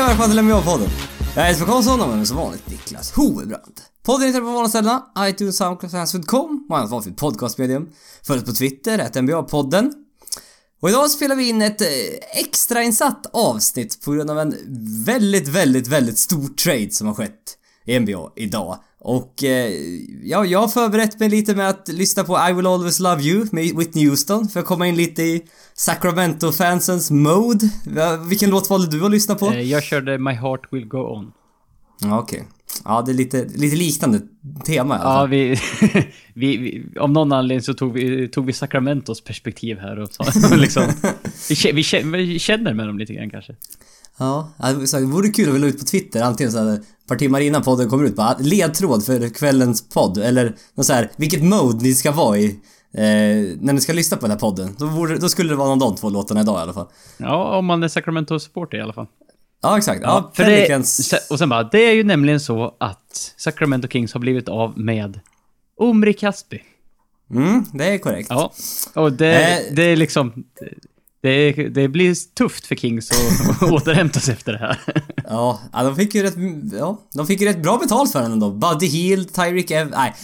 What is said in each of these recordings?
Hej och välkomna till NBA-podden. Jag heter Karlsson och med mig som vanligt Niklas Hovebrand. Podden hittar du på vanliga ställen, iTunes, Soundcloud, Fans.com och annat valfritt podcastmedium. Följ oss på Twitter, att NBA-podden. Och idag spelar vi in ett eh, extrainsatt avsnitt på grund av en väldigt, väldigt, väldigt stor trade som har skett NBA idag. Och eh, ja, jag har förberett mig lite med att lyssna på I will always love you med Whitney Houston för att komma in lite i Sacramento-fansens mode. Vilken låt valde du att lyssna på? Eh, Jag körde My Heart Will Go On. Ja, okej. Ja, det är lite, lite liknande tema i alla Ja, vi, vi, vi... Av någon anledning så tog vi, tog vi Sacramentos perspektiv här och så, liksom... Vi, vi, vi känner med dem lite grann kanske. Ja, det vore kul att vi la ut på Twitter antingen så här par timmar innan podden kommer ut bara ledtråd för kvällens podd eller något så här vilket mode ni ska vara i eh, när ni ska lyssna på den här podden. Då, borde, då skulle det vara någon av de två låtarna idag i alla fall. Ja, om man är Sacramento-supporter i alla fall. Ja, exakt. Ja, för Pelicans. det, och sen bara, det är ju nämligen så att Sacramento Kings har blivit av med Omri Caspi. Mm, det är korrekt. Ja, och det, Eh. det är liksom... Det, det blir tufft för Kings att återhämta sig efter det här. Ja, de fick ju rätt, ja, de fick ju rätt bra betalt för den ändå. Buddy Hield, Tyreek Ev... Nej.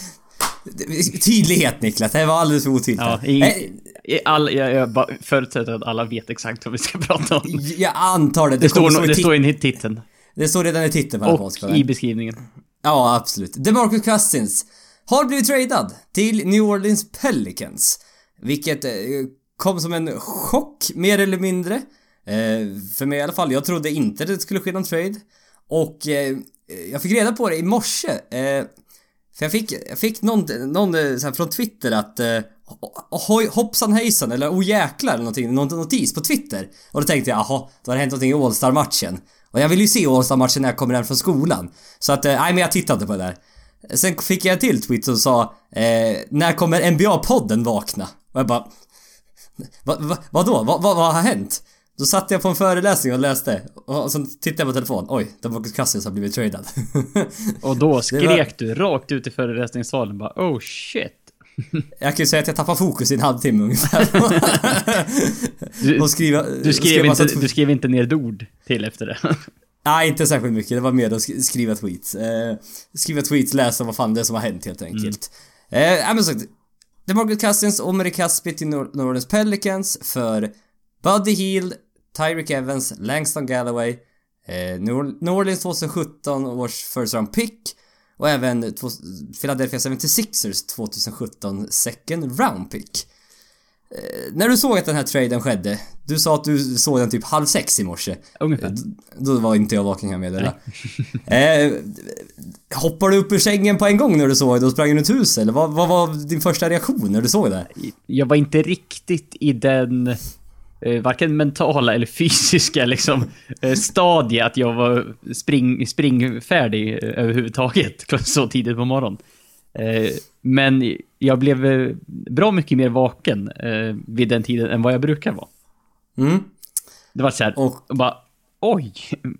Tydlighet Niklas, det var alldeles för otydligt. Ja, i, i all, jag, jag förutsätter att alla vet exakt vad vi ska prata om. jag antar det. Det, kommer står, stå i det står i titeln. det står redan i titeln Och i beskrivningen. Ja, absolut. DeMarcus Cousins har blivit tradad till New Orleans Pelicans. Vilket eh, kom som en chock, mer eller mindre. Eh, för mig i alla fall. Jag trodde inte det skulle ske någon trade. Och eh, jag fick reda på det i morse. Eh, för jag fick, jag fick någon, någon eh, så här, från Twitter att eh, hoj, hoppsan hejsan eller oh jäklar eller någonting, någon notis på Twitter. Och då tänkte jag jaha, då har det hänt någonting i All-Star-matchen. Och jag vill ju se All-Star-matchen när jag kommer hem från skolan. Så att, eh, nej men jag tittade på det där. Sen fick jag en till tweet som sa eh, När kommer NBA-podden vakna? Och jag bara va, va, Vadå? Va, va, vad har hänt? Då satt jag på en föreläsning och läste och sen tittade jag på telefon. Oj, DeMarcus Cousins har blivit tradad. Och då skrek var- du rakt ut i föreläsningssalen bara oh shit. Jag kan ju säga att jag tappar fokus i en halvtimme ungefär. Du, skriva... du, skrev skriva inte, massa- du skrev inte ner ett ord till efter det. Nej, inte särskilt mycket. Det var mer att sk- skriva tweets. Eh, skriva tweets, läsa vad fan det är som har hänt helt enkelt. Eh, ja men sagt. DeMarcus Cousins, Omri Caspi till Nor- New Orleans Pelicans för Buddy Hield, Tyreek Evans, Langston Galloway, eh, New Orleans 2017 års first round pick och även Philadelphia 76ers 2017 second round pick. Eh, när du såg att den här traden skedde, du sa att du såg den typ halv sex i morse. Ungefär. Då var inte jag vaken kan jag meddela. eh, hoppade du upp ur sängen på en gång när du såg det och sprang runt huset eller vad, vad var din första reaktion när du såg det? Jag var inte riktigt i den eh, varken mentala eller fysiska liksom eh, stadie att jag var spring, springfärdig eh, överhuvudtaget så tidigt på morgonen. Eh, men jag blev eh, bra mycket mer vaken eh, vid den tiden än vad jag brukar vara. Mm. Det var så här, Och- bara oj,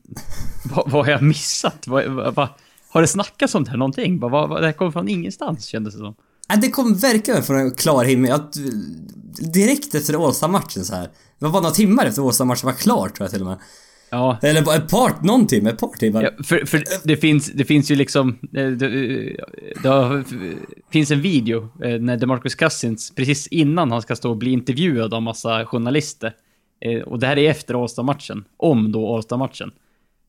vad, vad har jag missat? Vad, vad, har det snackats om det här någonting? Vad, vad, det här kom från ingenstans kändes det som. Det kom verkligen från en klar himmel. Att, direkt efter Ålsta-matchen så här. Det var bara några timmar efter Ålsta-matchen var klar tror jag till och med. Ja, Eller ett par, någon timme, ett par timmar. Ja, för, för det, finns, det finns ju liksom... eh, Det, det har, finns en video eh, när DeMarcus Cousins, precis innan han ska stå och bli intervjuad av massa journalister. eh, Och det här är efter All-Star-matchen. Om då All-Star-matchen.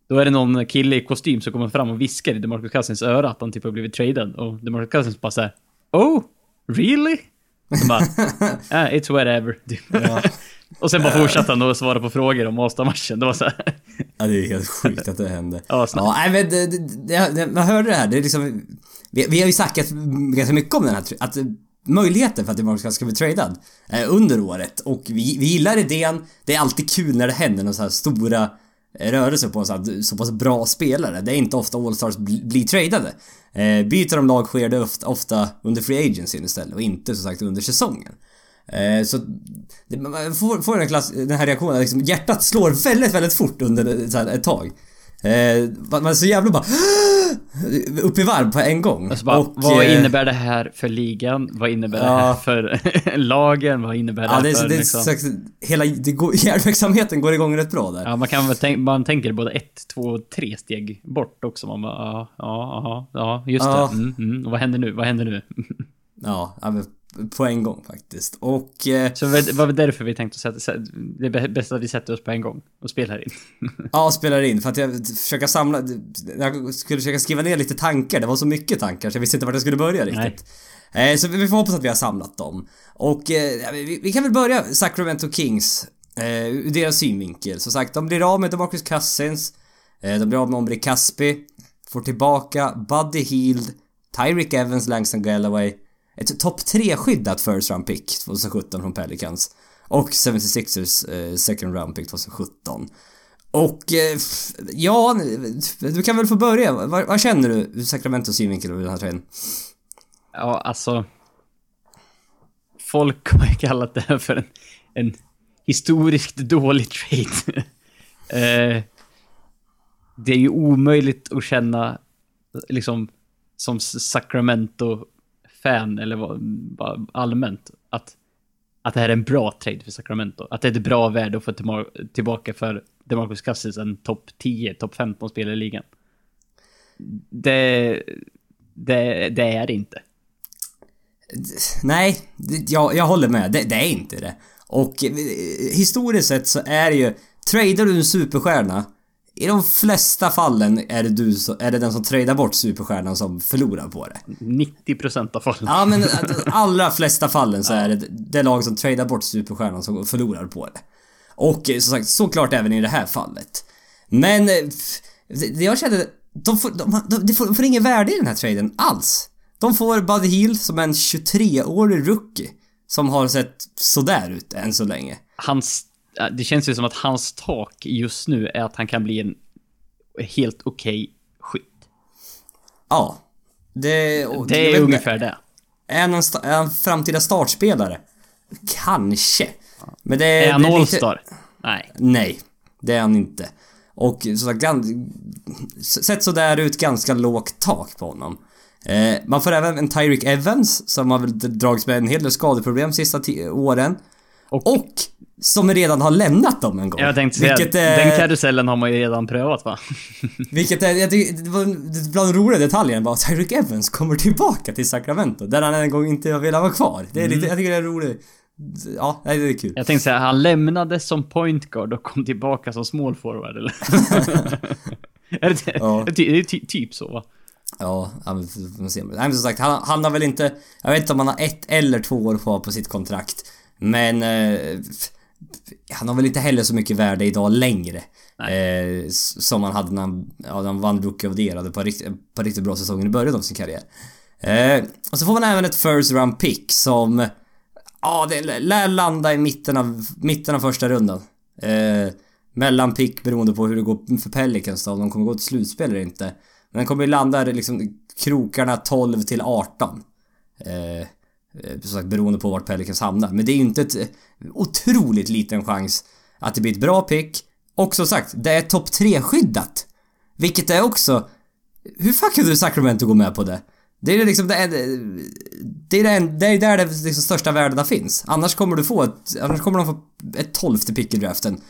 Då är det någon kille i kostym som kommer fram och viskar i DeMarcus Cousins öra att han typ har blivit tradad. Och DeMarcus Cousins bara såhär Oh, really? Så bara, ah, it's whatever. Och sen bara fortsatte han att svara på frågor om All-Star-matchen. Det var såhär... Ja, det är helt sjukt att det hände. Ja. Ja, nej men det, det, det, man hörde det här, det är liksom... Vi, vi har ju snackat ganska mycket om den här, att eh, möjligheten för att DeMarcus ska bli tradad eh, under året och vi, vi gillar idén. Det är alltid kul när det händer några så här stora eh, rörelser på en så, här, så pass bra spelare. Det är inte ofta All-Stars bli, blir tradade. Eh, byter de lag sker det ofta, ofta under Free Agency istället och inte som sagt under säsongen. Eh, så det, man får, får den, klass, den här reaktionen, liksom, hjärtat slår väldigt, väldigt fort under så här, ett tag. Eh, man är så jävla bara upp i varv på en gång. Alltså bara, Och, vad eh, innebär det här för ligan? Vad innebär det Ja. här för lagen? Vad innebär det Ja, här det är, för det är liksom? sagt, hela det går, järnverksamheten går igång rätt bra där. Ja, man kan väl tänka, man tänker både ett, två, tre steg bort också. Man bara, ja, ja, ja, ja just Ja. det. Mm, mm. Och vad händer nu? Vad händer nu? Ja, ja men på en gång faktiskt. Och... Eh, Så det var därför vi tänkte sätta, sätta, det är bä- bäst att vi sätter oss på en gång och spelar in. Ja, spelar in för att jag försöker samla... Jag skulle försöka skriva ner lite tankar. Det var så mycket tankar så jag visste inte vart jag skulle börja riktigt. Eh, så vi får hoppas att vi har samlat dem. Och eh, vi, vi kan väl börja Sacramento Kings. Eh, ur deras synvinkel. Som sagt, de blir av med DeMarcus Cousins. De blir av med Omri Caspi. Får tillbaka Buddy Hield, Tyreek Evans, Langston Galloway. Ett topp 3-skyddat first round pick 2017 från Pelicans. Och 76ers eh, second round pick 2017. Och eh, ja, du kan väl få börja. Vad, vad känner du ur Sacramentos synvinkel över den här traden? Ja, alltså. Folk har ju kallat det här för en, en historiskt dålig trade. eh, det är ju omöjligt att känna, liksom, som Sacramento fan eller vad, bara allmänt, att, att det här är en bra trade för Sacramento. Att det är ett bra värde att få tillbaka för DeMarcus Cousins, en topp 10, topp 15 spelare i ligan. Det, det, det är det inte. Nej, jag, jag håller med. Det, det är inte det. Och eh, historiskt sett så är det ju... Tradar du en superstjärna i de flesta fallen är det, du, är det den som tradar bort superstjärnan som förlorar på det. 90% av fallen. Ja men de allra flesta fallen så är det det lag som tradar bort superstjärnan som förlorar på det. Och eh, som sagt, såklart även i det här fallet. Men... eh, det jag kände... De får, de, de, de får, de får ingen värde i den här traden alls. De får Buddy Hield som en 23-årig rookie. Som har sett sådär ut än så länge. Hans, det känns ju som att hans tak just nu är att han kan bli en helt okej skytt. Ja. Det, och- Det är inte, ungefär det. Är han en, är han framtida startspelare? Kanske. Men det Är han det All-star? Nej. Nej, det är han inte. Och som sagt, sett så där ut ganska lågt tak på honom. Eh, man får även en Tyreek Evans som har väl dragits med en hel del skadeproblem sista åren. Och- Och som redan har lämnat dem en gång. Jag tänkte säga, vilket, den eh, karusellen har man ju redan prövat va? vilket är, jag tycker, det var bland de roliga detaljerna bara att Tyreek Evans kommer tillbaka till Sacramento där han en gång inte har velat vara kvar. Det är Mm. lite, jag tycker det är roligt. Ja, det är kul. Jag tänkte säga, han lämnade som point guard och kom tillbaka som small forward eller? är det, Ja. det, är ty, typ så va? Ja, men som sagt, han, han har väl inte... Jag vet inte om han har ett eller två år kvar på sitt kontrakt. Men... Eh, han har väl inte heller så mycket värde idag längre. Eh, som han hade när han, ja, han vann Rookie of the Year. Hade på riktigt, på riktigt bra säsonger i början av sin karriär. Eh, och så får man även ett first round pick som... Ja, det lär landa i mitten av, mitten av första rundan. Eh, mellanpick beroende på hur det går för Pelicans då, om de kommer gå till slutspel eller inte. Men den kommer ju landa liksom krokarna 12 till 18. Eh, eh, Eh, som sagt beroende på vart Pelicans hamnar. Men det är ju inte ett eh, otroligt liten chans att det blir ett bra pick. Och som sagt, det är topp 3-skyddat. Vilket är också... Hur fan kunde Sacramento gå med på det? Det är liksom det är, det är, det är där det liksom största värdena finns. Annars kommer du få ett, annars kommer de få ett tolfte pick i draften.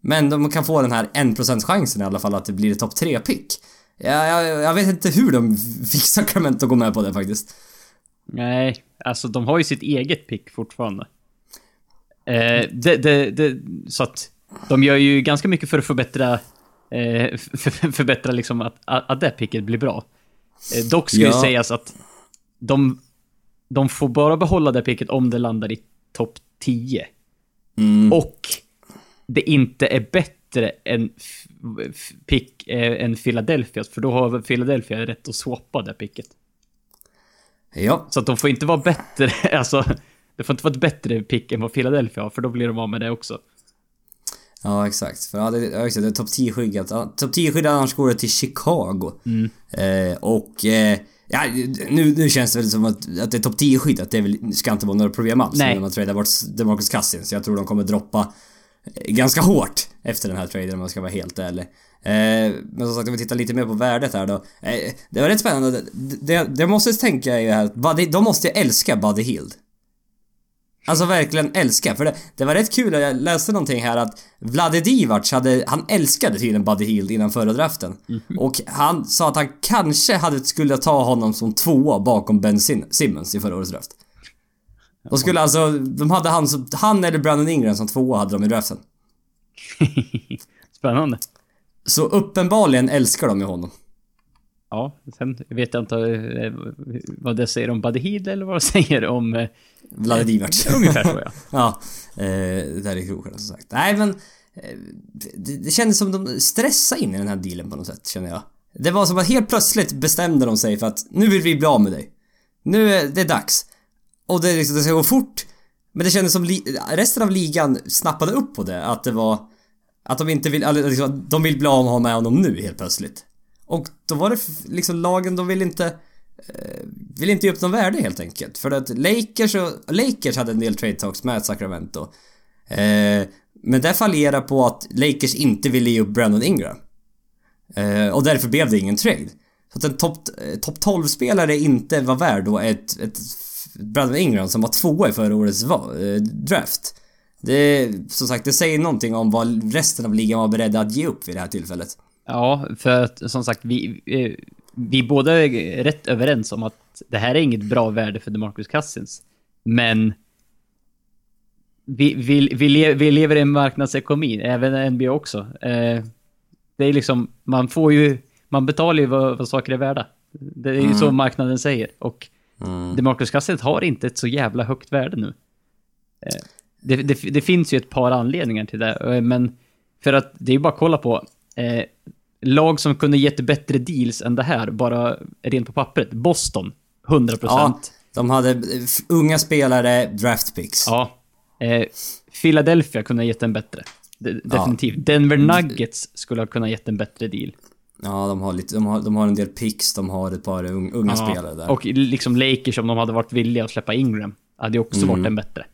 Men de kan få den här 1% chansen i alla fall att det blir ett topp 3 pick. Jag, jag, jag vet inte hur de fick Sacramento att gå med på det faktiskt. Nej, alltså de har ju sitt eget pick fortfarande. Eh, det, det, det, så att de gör ju ganska mycket för att förbättra, eh, för, förbättra liksom att, att det picket blir bra. Eh, dock ska ju Ja. sägas att de, de får bara behålla det picket om det landar i topp 10. Mm. Och det inte är bättre än pick eh, än Philadelphias, för då har Philadelphia rätt att swappa det picket. Ja, Så att de får inte vara bättre, alltså... Det får inte vara ett bättre pick än vad Philadelphia har, för då blir de av med det också. ja exakt. För ja, det, ja, exakt, det är topp 10 skyddat. Ja, Topp 10 skyddat annars går det till Chicago. Eh, och eh, ja, nu, nu känns det väl som att, att det är topp 10 skyddat. Det väl, ska inte vara några problem alls Nej. när man tradar bort DeMarcus Cousins. Jag tror de kommer droppa ganska hårt efter den här traden om man ska vara helt ärlig. Eh, men som sagt, om vi tittar lite mer på värdet här då. Eh, det var rätt spännande. Det, det, jag måste tänka är ju här, Buddy, de måste ju älska Buddy Hield. Alltså verkligen älska, för det, det var rätt kul, jag läste någonting här att Vlade Divac hade, han älskade tydligen Buddy Hield innan förra draften. Och han sa att han kanske hade, skulle ta honom som tvåa bakom Ben Sim- Simmons i förra årets draft. De skulle alltså, de hade han han eller Brandon Ingram som tvåa hade de i draften. Spännande. Så uppenbarligen älskar de ju honom. Ja, sen vet jag inte eh, vad det säger om Buddy Hield eller vad det säger om... eh, Vlade Divac. Ungefär så ja. Ja, eh, där är krokarna som sagt. Nej men, det, det kändes som de stressade in i den här dealen på något sätt, känner jag. Det var som att helt plötsligt bestämde de sig för att nu vill vi bli av med dig. Nu är det dags. Och det, liksom, det ska gå fort. Men det kändes som resten av ligan snappade upp på det, att det var... Att de inte vill, eller liksom, de vill bli av med honom nu helt plötsligt. Och då var det liksom lagen, de vill inte... Eh, vill inte ge upp någon värde helt enkelt. För att Lakers och... Lakers hade en del trade talks med Sacramento. Eh, men det fallerade på att Lakers inte ville ge upp Brandon Ingram. Eh, och därför blev det ingen trade. Så att en topp eh, top 12-spelare inte var värd då ett, ett Brandon Ingram som var tvåa i förra årets eh, draft. Det, som sagt, det säger någonting om vad resten av ligan var beredda att ge upp vid det här tillfället. Ja, för att som sagt, vi, vi båda är rätt överens om att det här är inget bra värde för DeMarcus Cousins. Men vi, vi, vi, le, vi lever i en marknadsekonomi, även NBA också. Eh, det är liksom, man får ju, man betalar ju vad, vad saker är värda. Det är ju så marknaden säger. Och DeMarcus Cousins har inte ett så jävla högt värde nu. Eh, det, det, det finns ju ett par anledningar till det, eh, men för att det är ju bara att kolla på eh, lag som kunde gett bättre deals än det här, bara rent på pappret. Boston, 100%. Ja, Ja. de hade unga spelare, draft picks. ja. Eh, Philadelphia kunde ha gett en bättre. De, definitivt. Denver Nuggets skulle ha kunnat gett en bättre deal. Ja, de har lite, de har, de har en del picks, de har ett par un, unga Ja, spelare där. Och liksom Lakers, om de hade varit villiga att släppa Ingram, hade ju också varit en bättre.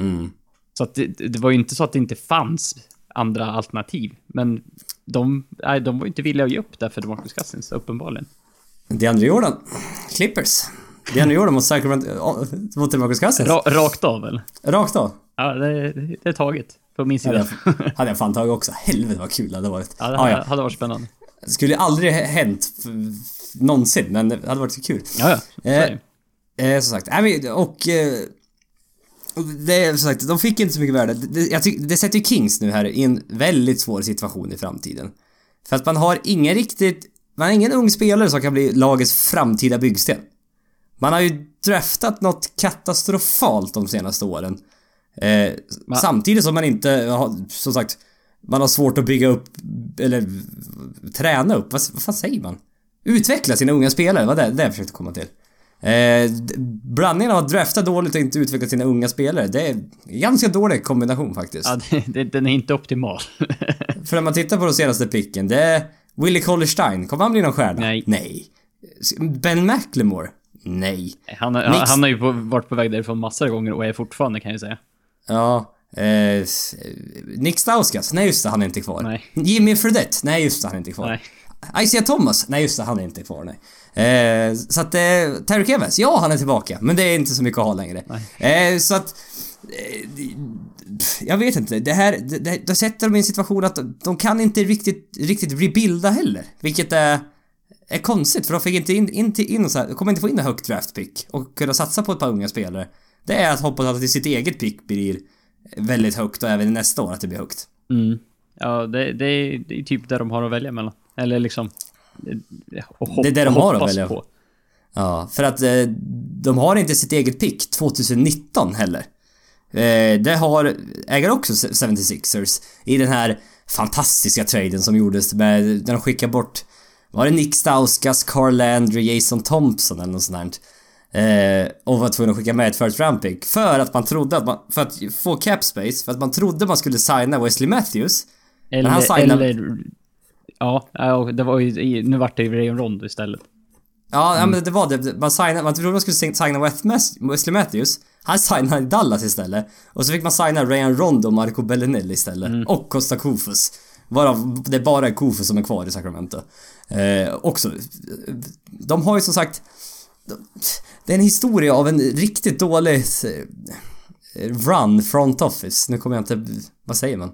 Mm. Så att det, det var ju inte så att det inte fanns andra alternativ. Men de, nej, de var ju inte villiga att ge upp där för DeMarcus Cousins, uppenbarligen. DeAndre Jordan, Clippers. DeAndre Jordan mot Sacramento, mot Demarcus Cousins. Ra, rakt av eller? Rakt av. Ja, det, det är taget. På min Hade sida. jag, hade jag fan tagit också. Helvete vad kul det hade varit. Ja, det Ah, hade, ja. hade varit spännande. Det skulle aldrig hänt någonsin, men det hade varit så kul. Ja, ja. Eh. Eh, som sagt, och... Eh, det är som sagt, de fick inte så mycket värde. Det, jag tycker, det sätter ju Kings nu här i en väldigt svår situation i framtiden. För att man har ingen riktigt... Man har ingen ung spelare som kan bli lagets framtida byggsten. Man har ju draftat något katastrofalt de senaste åren. Eh, Man- Samtidigt som man inte har, som sagt, man har svårt att bygga upp, eller träna upp, vad, vad fan säger man? Utveckla sina unga spelare, vad det, det jag försökte komma till. Eh, av att drafta dåligt och inte utveckla sina unga spelare, det är en ganska dålig kombination faktiskt. Ja, det, den är inte optimal. För när man tittar på de senaste picken, det är Willie Collerstein, kommer han bli någon stjärna? Nej. Nej. Ben McLemore? Nej. Han, har- han har ju varit på väg därifrån massor av gånger och är fortfarande kan jag säga. Ja. Eh, Nick Stauskas? Nej just det, han är inte kvar. Nej. Jimmy Fredette? Nej just det, han är inte kvar. Nej. Isaiah Thomas? Nej just det, han är inte kvar nej. Eh, så att, eh, Terry Evans? Ja, han är tillbaka. Men det är inte så mycket att ha längre. Eh, så att... Eh, jag vet inte. Det här... Det, det, då sätter de i en situation att de, de kan inte riktigt, riktigt rebuilda heller. Vilket är... Är konstigt för de fick inte in, in, till- in så här, de kommer inte få in en högt draft pick och kunna satsa på ett par unga spelare. Det är att hoppas att sitt eget pick blir väldigt högt och även nästa år att det blir högt. Mm. Ja, det, det, är, det är typ där de har att välja mellan. Eller liksom... hopp, Det är det de har att välja. på. Ja, för att eh, de har inte sitt eget pick 2019 heller. Eh, det har, äger också 76ers i den här fantastiska traden som gjordes med, när de skickade bort, var det Nick Stauskas, Carl Landry, Jason Thompson eller något sånt där. Eh, och var tvungen att skicka med ett first round pick för att man trodde att man, för att få cap space, för att man trodde man skulle signa Wesley Matthews. Eller, han signar- eller... Ja, det var ju... Nu vart det ju Rayon Rondo istället. Ja, ja men det var det. Man, signade, man trodde man skulle signa Wesley Matthews. Han signade Dallas istället. Och så fick man signa Ryan Rondo och Marco Bellinelli istället. Och Costa Kufus. Varav det bara är Kofi som är kvar i Sacramento. Eh, också. De har ju som sagt... Det är en historia av en riktigt dålig eh, run front office. Nu kommer jag inte... Vad säger man?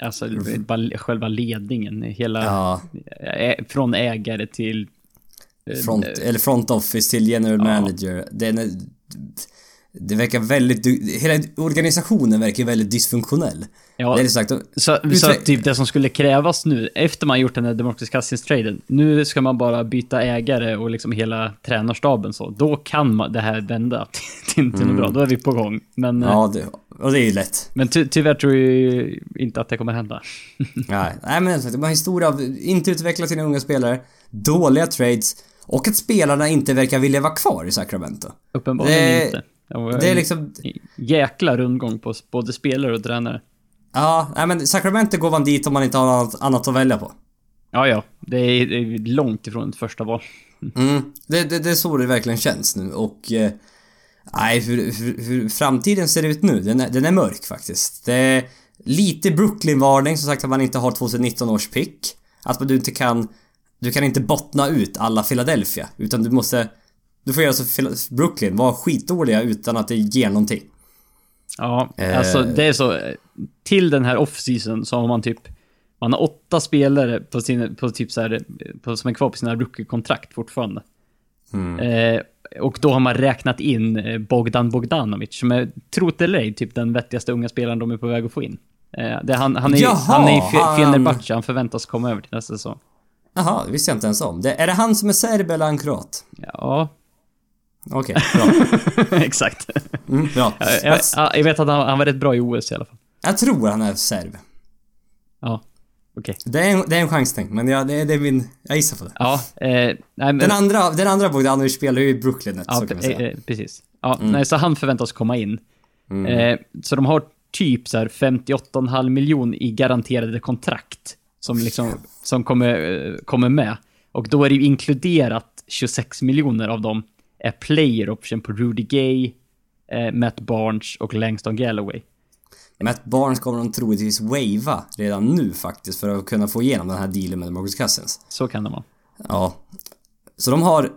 Alltså bara själva ledningen, hela... Ja, Från ägare till... eh, front, eller front office till general Ja. manager. Den är, det verkar väldigt... Hela organisationen verkar väldigt dysfunktionell. Ja, Det sagt, så, så typ det som skulle krävas nu, efter man gjort den här Democratic Cousins-traden, nu ska man bara byta ägare och liksom hela tränarstaben så. Då kan man det här vända till, något bra. Då är vi på gång. Men, eh, Mm. ja, det, och det är ju lätt. men ty, tyvärr tror jag inte att det kommer hända. Nej, nej men som sagt, de har en historia av inte utveckla sina unga spelare, dåliga trades och att spelarna inte verkar vilja vara kvar i Sacramento. Uppenbarligen Det- inte. Det är liksom... jäkla rundgång på både spelare och tränare. Ja, nej men Sacramento går man dit om man inte har något annat att välja på. Ja, ja. Det är, det är långt ifrån ett första val. Mm, det, det, det är så det verkligen känns nu och... eh, Nej, hur, hur, hur framtiden ser ut nu, den är, den är mörk faktiskt. Det är lite Brooklyn-varning, som sagt att man inte har 2019 års pick. Att man du inte kan... Du kan inte bottna ut alla Philadelphia, utan du måste... Du får göra så Brooklyn, vara skitdåliga utan att det ger någonting. Ja, Eh. alltså det är så. Till den här off-season så har man typ... Man har åtta spelare på sin, på typ så här, på, som är kvar på sina rookie-kontrakt fortfarande. Mm. Eh, och då har man räknat in eh, Bogdan Bogdanovic, som är, tro det eller ej, typ den vettigaste unga spelaren de är på väg att få in. Eh, det, han, han är, Jaha, han är i Fenerbahce, han förväntas komma över till nästa säsong. Jaha, det visste jag inte ens om. Det, är det han som är serb eller han kroat? Ja, Okej, bra. exakt. Mm, bra. jag, Jag, jag, vet att han, han var rätt bra i OS i alla fall. jag tror han är serb. Ja, okej. Det är en, det är en chansning, men jag, det, är- det är min... Jag gissar på det. Ja, eh, nej men... Den andra, den andra Bogdanovic spelar ju i Brooklyn Ja, så kan man säga. eh, eh, precis. Ja, nej, så han förväntas komma in. Eh, så de har typ så här 58,5 miljon i garanterade kontrakt som liksom som kommer, eh, kommer med. Och då är det ju inkluderat 26 miljoner av dem är player option på Rudy Gay, eh, Matt Barnes och Langston Galloway. Matt Barnes kommer de troligtvis wava redan nu faktiskt för att kunna få igenom den här dealen med Marcus Cousins. Så kan det vara. Ja. Så de har...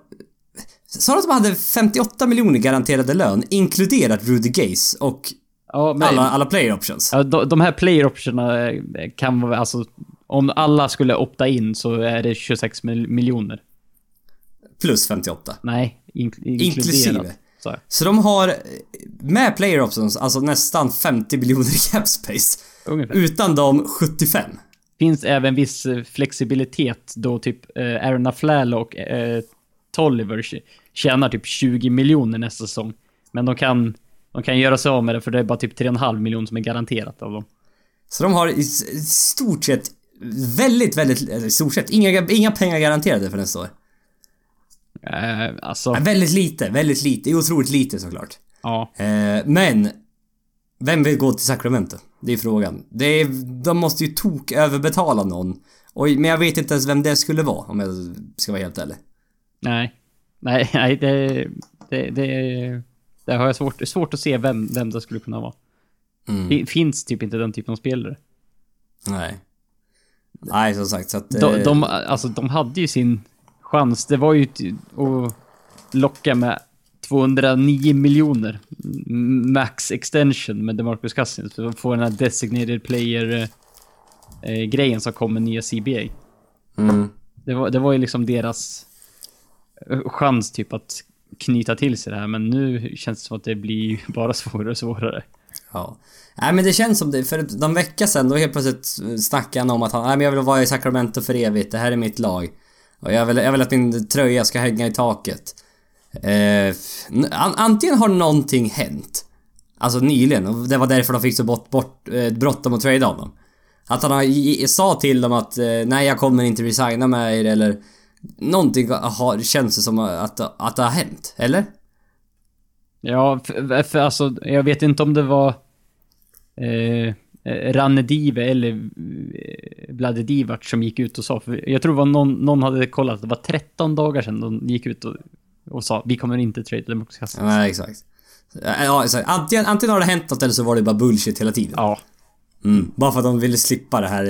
Sa du att de hade 58 miljoner garanterade lön, inkluderat Rudy Gaze och Ja, men, alla, alla player options? ja, de, de här player optionerna eh, kan vara, alltså, om alla skulle opta in så är det 26 mil- miljoner. Plus 58. Nej, ink, inkluderat. Inklusive. jag. Så de har, med player options, alltså nästan 50 miljoner i cap space. Ungefär. Utan dem 75. finns även viss eh, flexibilitet då typ eh, Aaron Aflalo och eh, Tolliver tj- tjänar typ 20 miljoner nästa säsong. Men de kan, de kan göra sig av med det för det är bara typ 3,5 miljoner som är garanterat av dem. Så de har i stort sett väldigt, väldigt, eller i stort sett, inga, inga pengar garanterade för nästa år. Eh, alltså, Nej, väldigt lite, väldigt lite. Det är otroligt lite såklart. ja. Eh, men... Vem vill gå till Sacramento? Det är frågan. Det är, de måste ju tok överbetala någon. Och, men jag vet inte ens vem det skulle vara om jag ska vara helt ärlig. Nej. Nej, nej det, det, det, det har jag svårt, svårt att se vem, vem det skulle kunna vara. Mm. Det finns typ inte den typen av spelare. Nej. Nej, som sagt så att... De, eh, de, alltså, de hade ju sin chans. Det var ju att locka med 209 miljoner max extension med DeMarcus Cousins för att få den här designated player eh, eh, grejen som kom med nya CBA. Mm. Det var, det var ju liksom deras eh, chans typ att knyta till sig det här men nu känns det som att det blir bara svårare och svårare. Ja. Nej men det känns som det, för någon vecka sedan då helt plötsligt snackade han om att han, nej men jag vill vara i Sacramento för evigt, det här är mitt lag. Och jag vill, jag vill att min tröja ska hänga i taket. Eh, an, antingen har någonting hänt. Alltså nyligen, och det var därför de fick så bort, bort, eh, bråttom att trada honom. Att han har, sa till dem att eh, nej jag kommer inte resigna med er eller Någonting har, känns det som att, att det har hänt, eller? Ja, för, för alltså, jag vet inte om det var eh, eh, Ranne Dive eller eh, Vlade Divac som gick ut och sa, för jag tror det var någon, någon hade kollat, det var 13 dagar sedan de gick ut och, och sa vi kommer inte trade Democratic Cousins. Nej, exakt. Ja, exakt. Antingen, antingen har det hänt något eller så var det bara bullshit hela tiden. Ja. Mm. Bara för att de ville slippa det här,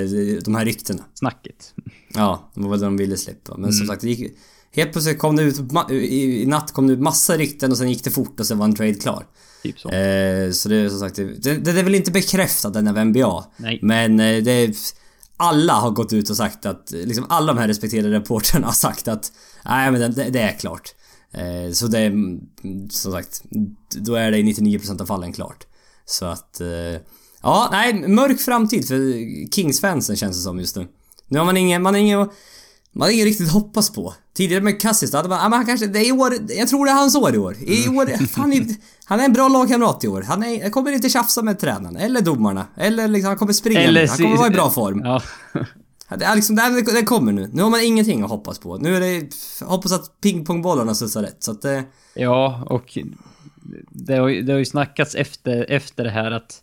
de här ryktena. Snacket. Ja, det var det de ville slippa. Men som sagt, det gick, helt plötsligt kom det ut, i natt kom det ut massa rykten och sen gick det fort och sen var en trade klar. Typ så. Eh, så det är som sagt, det, det, är väl inte bekräftat än av NBA. Nej. Men eh, det är, alla har gått ut och sagt att, liksom alla de här respekterade reportrarna har sagt att nej men det, det är klart. Eh, så det är, som sagt, då är det i 99% av fallen klart. Så att, eh, ja nej, mörk framtid för Kings-fansen känns det som just nu. Nu har man ingen, man har ingen man har ingen riktigt hoppas på. Tidigare med Cassis, då hade man, ja, men han kanske, det är i år, jag tror det är hans år i år. I år, fan, i- han är en bra lagkamrat i år. Han, är, kommer inte tjafsa med tränaren, eller domarna, eller liksom, han kommer springa Eller Han kommer vara i bra form. Ja. Det, är liksom, det, det kommer nu. Nu har man ingenting att hoppas på. Nu är det, hoppas att pingpongbollarna studsar rätt. Så att det, Ja, och det har, ju- det har ju snackats efter, efter det här att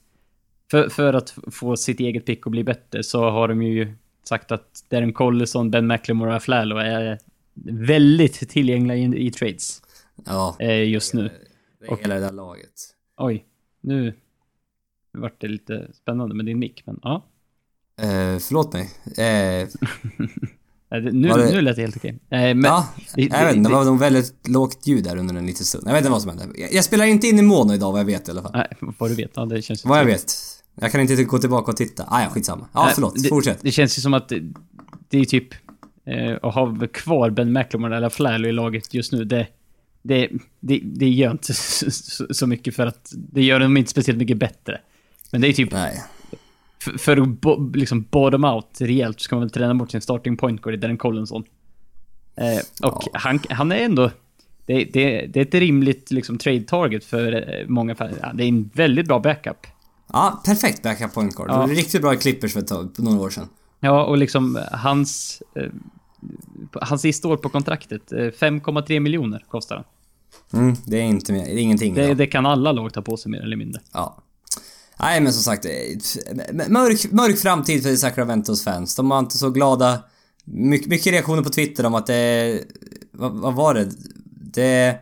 för, för att få sitt eget pick att bli bättre så har de ju sagt att Darren Collison, Ben McLemore och Flalo är väldigt tillgängliga i, i trades ja, eh, just nu. det är hela det där laget. Oj, nu vart det lite spännande med din mick, men ja. Eh, förlåt mig. Eh, det- Nu, det- nu lät det helt okej. Eh, men, ja, det- jag vet inte, det- det var nog väldigt lågt ljud där under en liten stund. Jag vet inte vad som hände. Jag, jag spelar inte in i mono idag vad jag vet i alla fall. Nej, vad du vet. Ja, det känns Vad jag vet. Jag kan inte gå tillbaka och titta. Ah, ja, skitsamma. Ja, Nej, förlåt. det, Fortsätt. Det känns ju som att det, det är typ... Eh, att ha kvar Ben McLemore eller Flalo i laget just nu, det... Det, det, det gör inte så, så- mycket för att det gör dem inte speciellt mycket bättre. Men det är typ, Nej. för, för att bo, liksom bottom out rejält så ska man väl träna bort sin starting point guard i Darren Collinson. Eh, och han, han är ändå... Det, det, det är ett rimligt liksom, trade target för eh, många. Ja, det är en väldigt bra backup. Ja, perfekt backup point guard. Ja. Det var riktigt bra i Clippers för ett tag, för några år sedan. Ja, och liksom hans... Eh, hans sista år på kontraktet, eh, 5,3 miljoner kostar han. Mm, det är inte mer, det är ingenting Det, det kan alla lag ta på sig mer eller mindre. Ja. Nej men som sagt, eh, mörk, mörk framtid för Sacramentos fans. De var inte så glada. My, mycket reaktioner på Twitter om att det... Vad, vad var det? Det...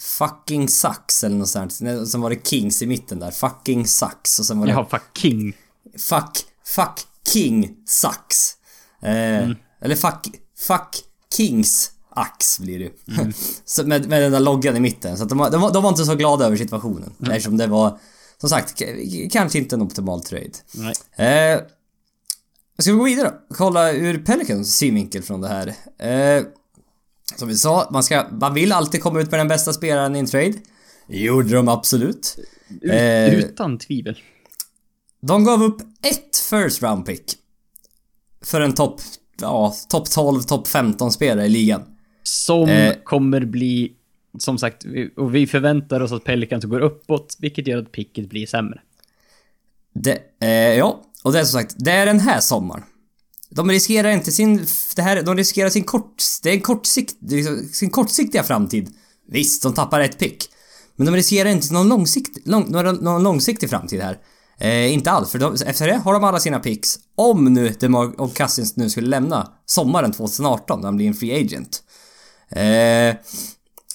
Fucking sucks eller något sånt. Sen var det Kings i mitten där. Fucking sucks. Och sen var det... Jaha, fuck king. Fuck, fuck King sucks. Eh, Eller fuck, fuck Kings ax blir det ju. så med, med den där loggan i mitten. Så att de, var- de, var, de var inte så glada över situationen. Eftersom det var, som sagt, kanske inte en optimal trade. Nej. Eh, ska vi gå vidare då? Kolla ur Pelicans synvinkel från det här. Eh, som vi sa, man, ska, man vill alltid komma ut med den bästa spelaren i en trade. Gjorde de absolut. Ut, Eh, utan tvivel. De gav upp ett first round pick. För en topp, ja, topp 12, topp 15 spelare i ligan. Som eh, kommer bli, som sagt, och vi förväntar oss att Pelicans går uppåt, vilket gör att picket blir sämre. Det, eh, ja, och det är som sagt, det är den här sommaren. De riskerar inte sin, det här, de riskerar sin kort, det är en kortsikt, sin kortsiktiga framtid. Visst, de tappar ett pick. Men de riskerar inte någon, långsikt, lång, någon, någon långsiktig framtid här. Eh, inte alls, för de, efter det har de alla sina picks. Om nu DeMar och Cousins nu skulle lämna sommaren 2018 när han blir en free agent. Eh,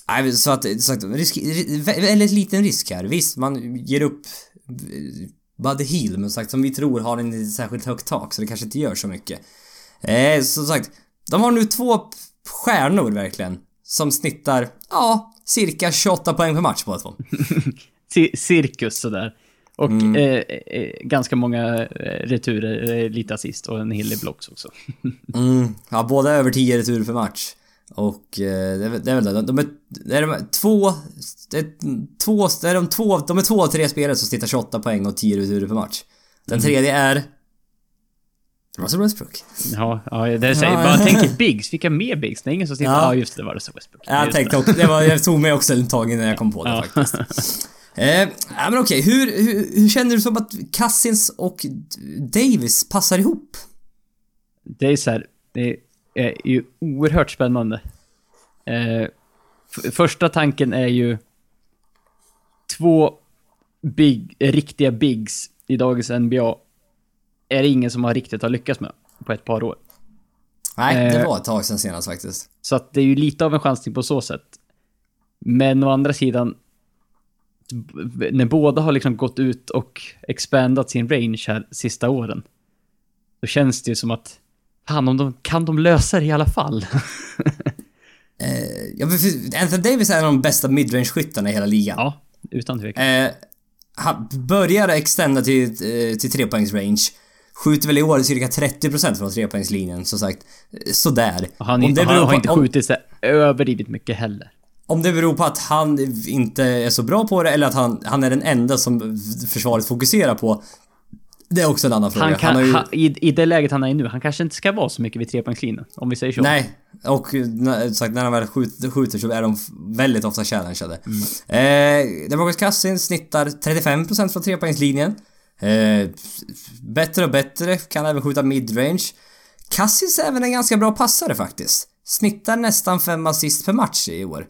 nej, så att, så att risk, väldigt liten risk här. Visst, man ger upp Buddy Hill, men sagt som vi tror har en särskilt högt tak så det kanske inte gör så mycket. Eh, som sagt, de har nu två stjärnor verkligen. Som snittar, ja, cirka 28 poäng per match båda två. Ci- cirkus sådär. Och Mm. eh, eh, ganska många eh, returer, eh, lite assist och en hel del blocks också. Mm, ja, båda över 10 returer per match. Och eh, det, är, väl- det är väl det. De, de, är, det är de två... Det är två... Det är de två... De är två av tre spelare som snittar 28 poäng och 10 returer per match. Den tredje är... Russell Westbrook. Ja, ja det säger, Ja, bara tänk Bigs, vilka mer Bigs? Det är ingen som sitter... Ja, Ja. just det, det var det så Westbrook. Jag tänkte också, det var, jag tog mig också ett tag innan jag kom på det Ja. faktiskt. Eh, ja, men okej, hur, hur, hur känner du som att Cousins och Davis passar ihop? Det är så här, det är ju oerhört spännande. Eh, första tanken är ju två big, riktiga bigs i dagens NBA är det ingen som har riktigt har lyckats med på ett par år. Nej, det Eh. var ett tag sen senast faktiskt. Så att det är ju lite av en chansning på så sätt. Men å andra sidan, när båda har liksom gått ut och expandat sin range här sista åren. Då känns det ju som att, fan om de, kan de lösa det i alla fall? Ja, för- för Anthony Davis är en av de bästa midrange-skyttarna i hela ligan. ja, utan tvekan. Eh, han börjar extenda till, eh, till trepoängsrange. Skjuter väl i år cirka 30% från trepoängslinjen, som sagt. Eh, Sådär. Och han, om, det han beror har på, inte skjutit så överdrivet mycket heller. om det beror på att han inte är så bra på det eller att han, han är den enda som försvaret fokuserar på. Det är också en annan fråga. Han kan, har ju, han, i, I det läget han är i nu, han kanske inte ska vara så mycket vid trepoängslinjen. Om vi säger så. Nej, och när, sagt, när han väl skjuter, skjuter så är de väldigt ofta challengeade. Eh, Demarcus Cousins snittar 35% från trepoängslinjen. Eh, bättre och bättre, kan även skjuta midrange. Cousins är även en ganska bra passare faktiskt. Snittar nästan 5 assist per match i år.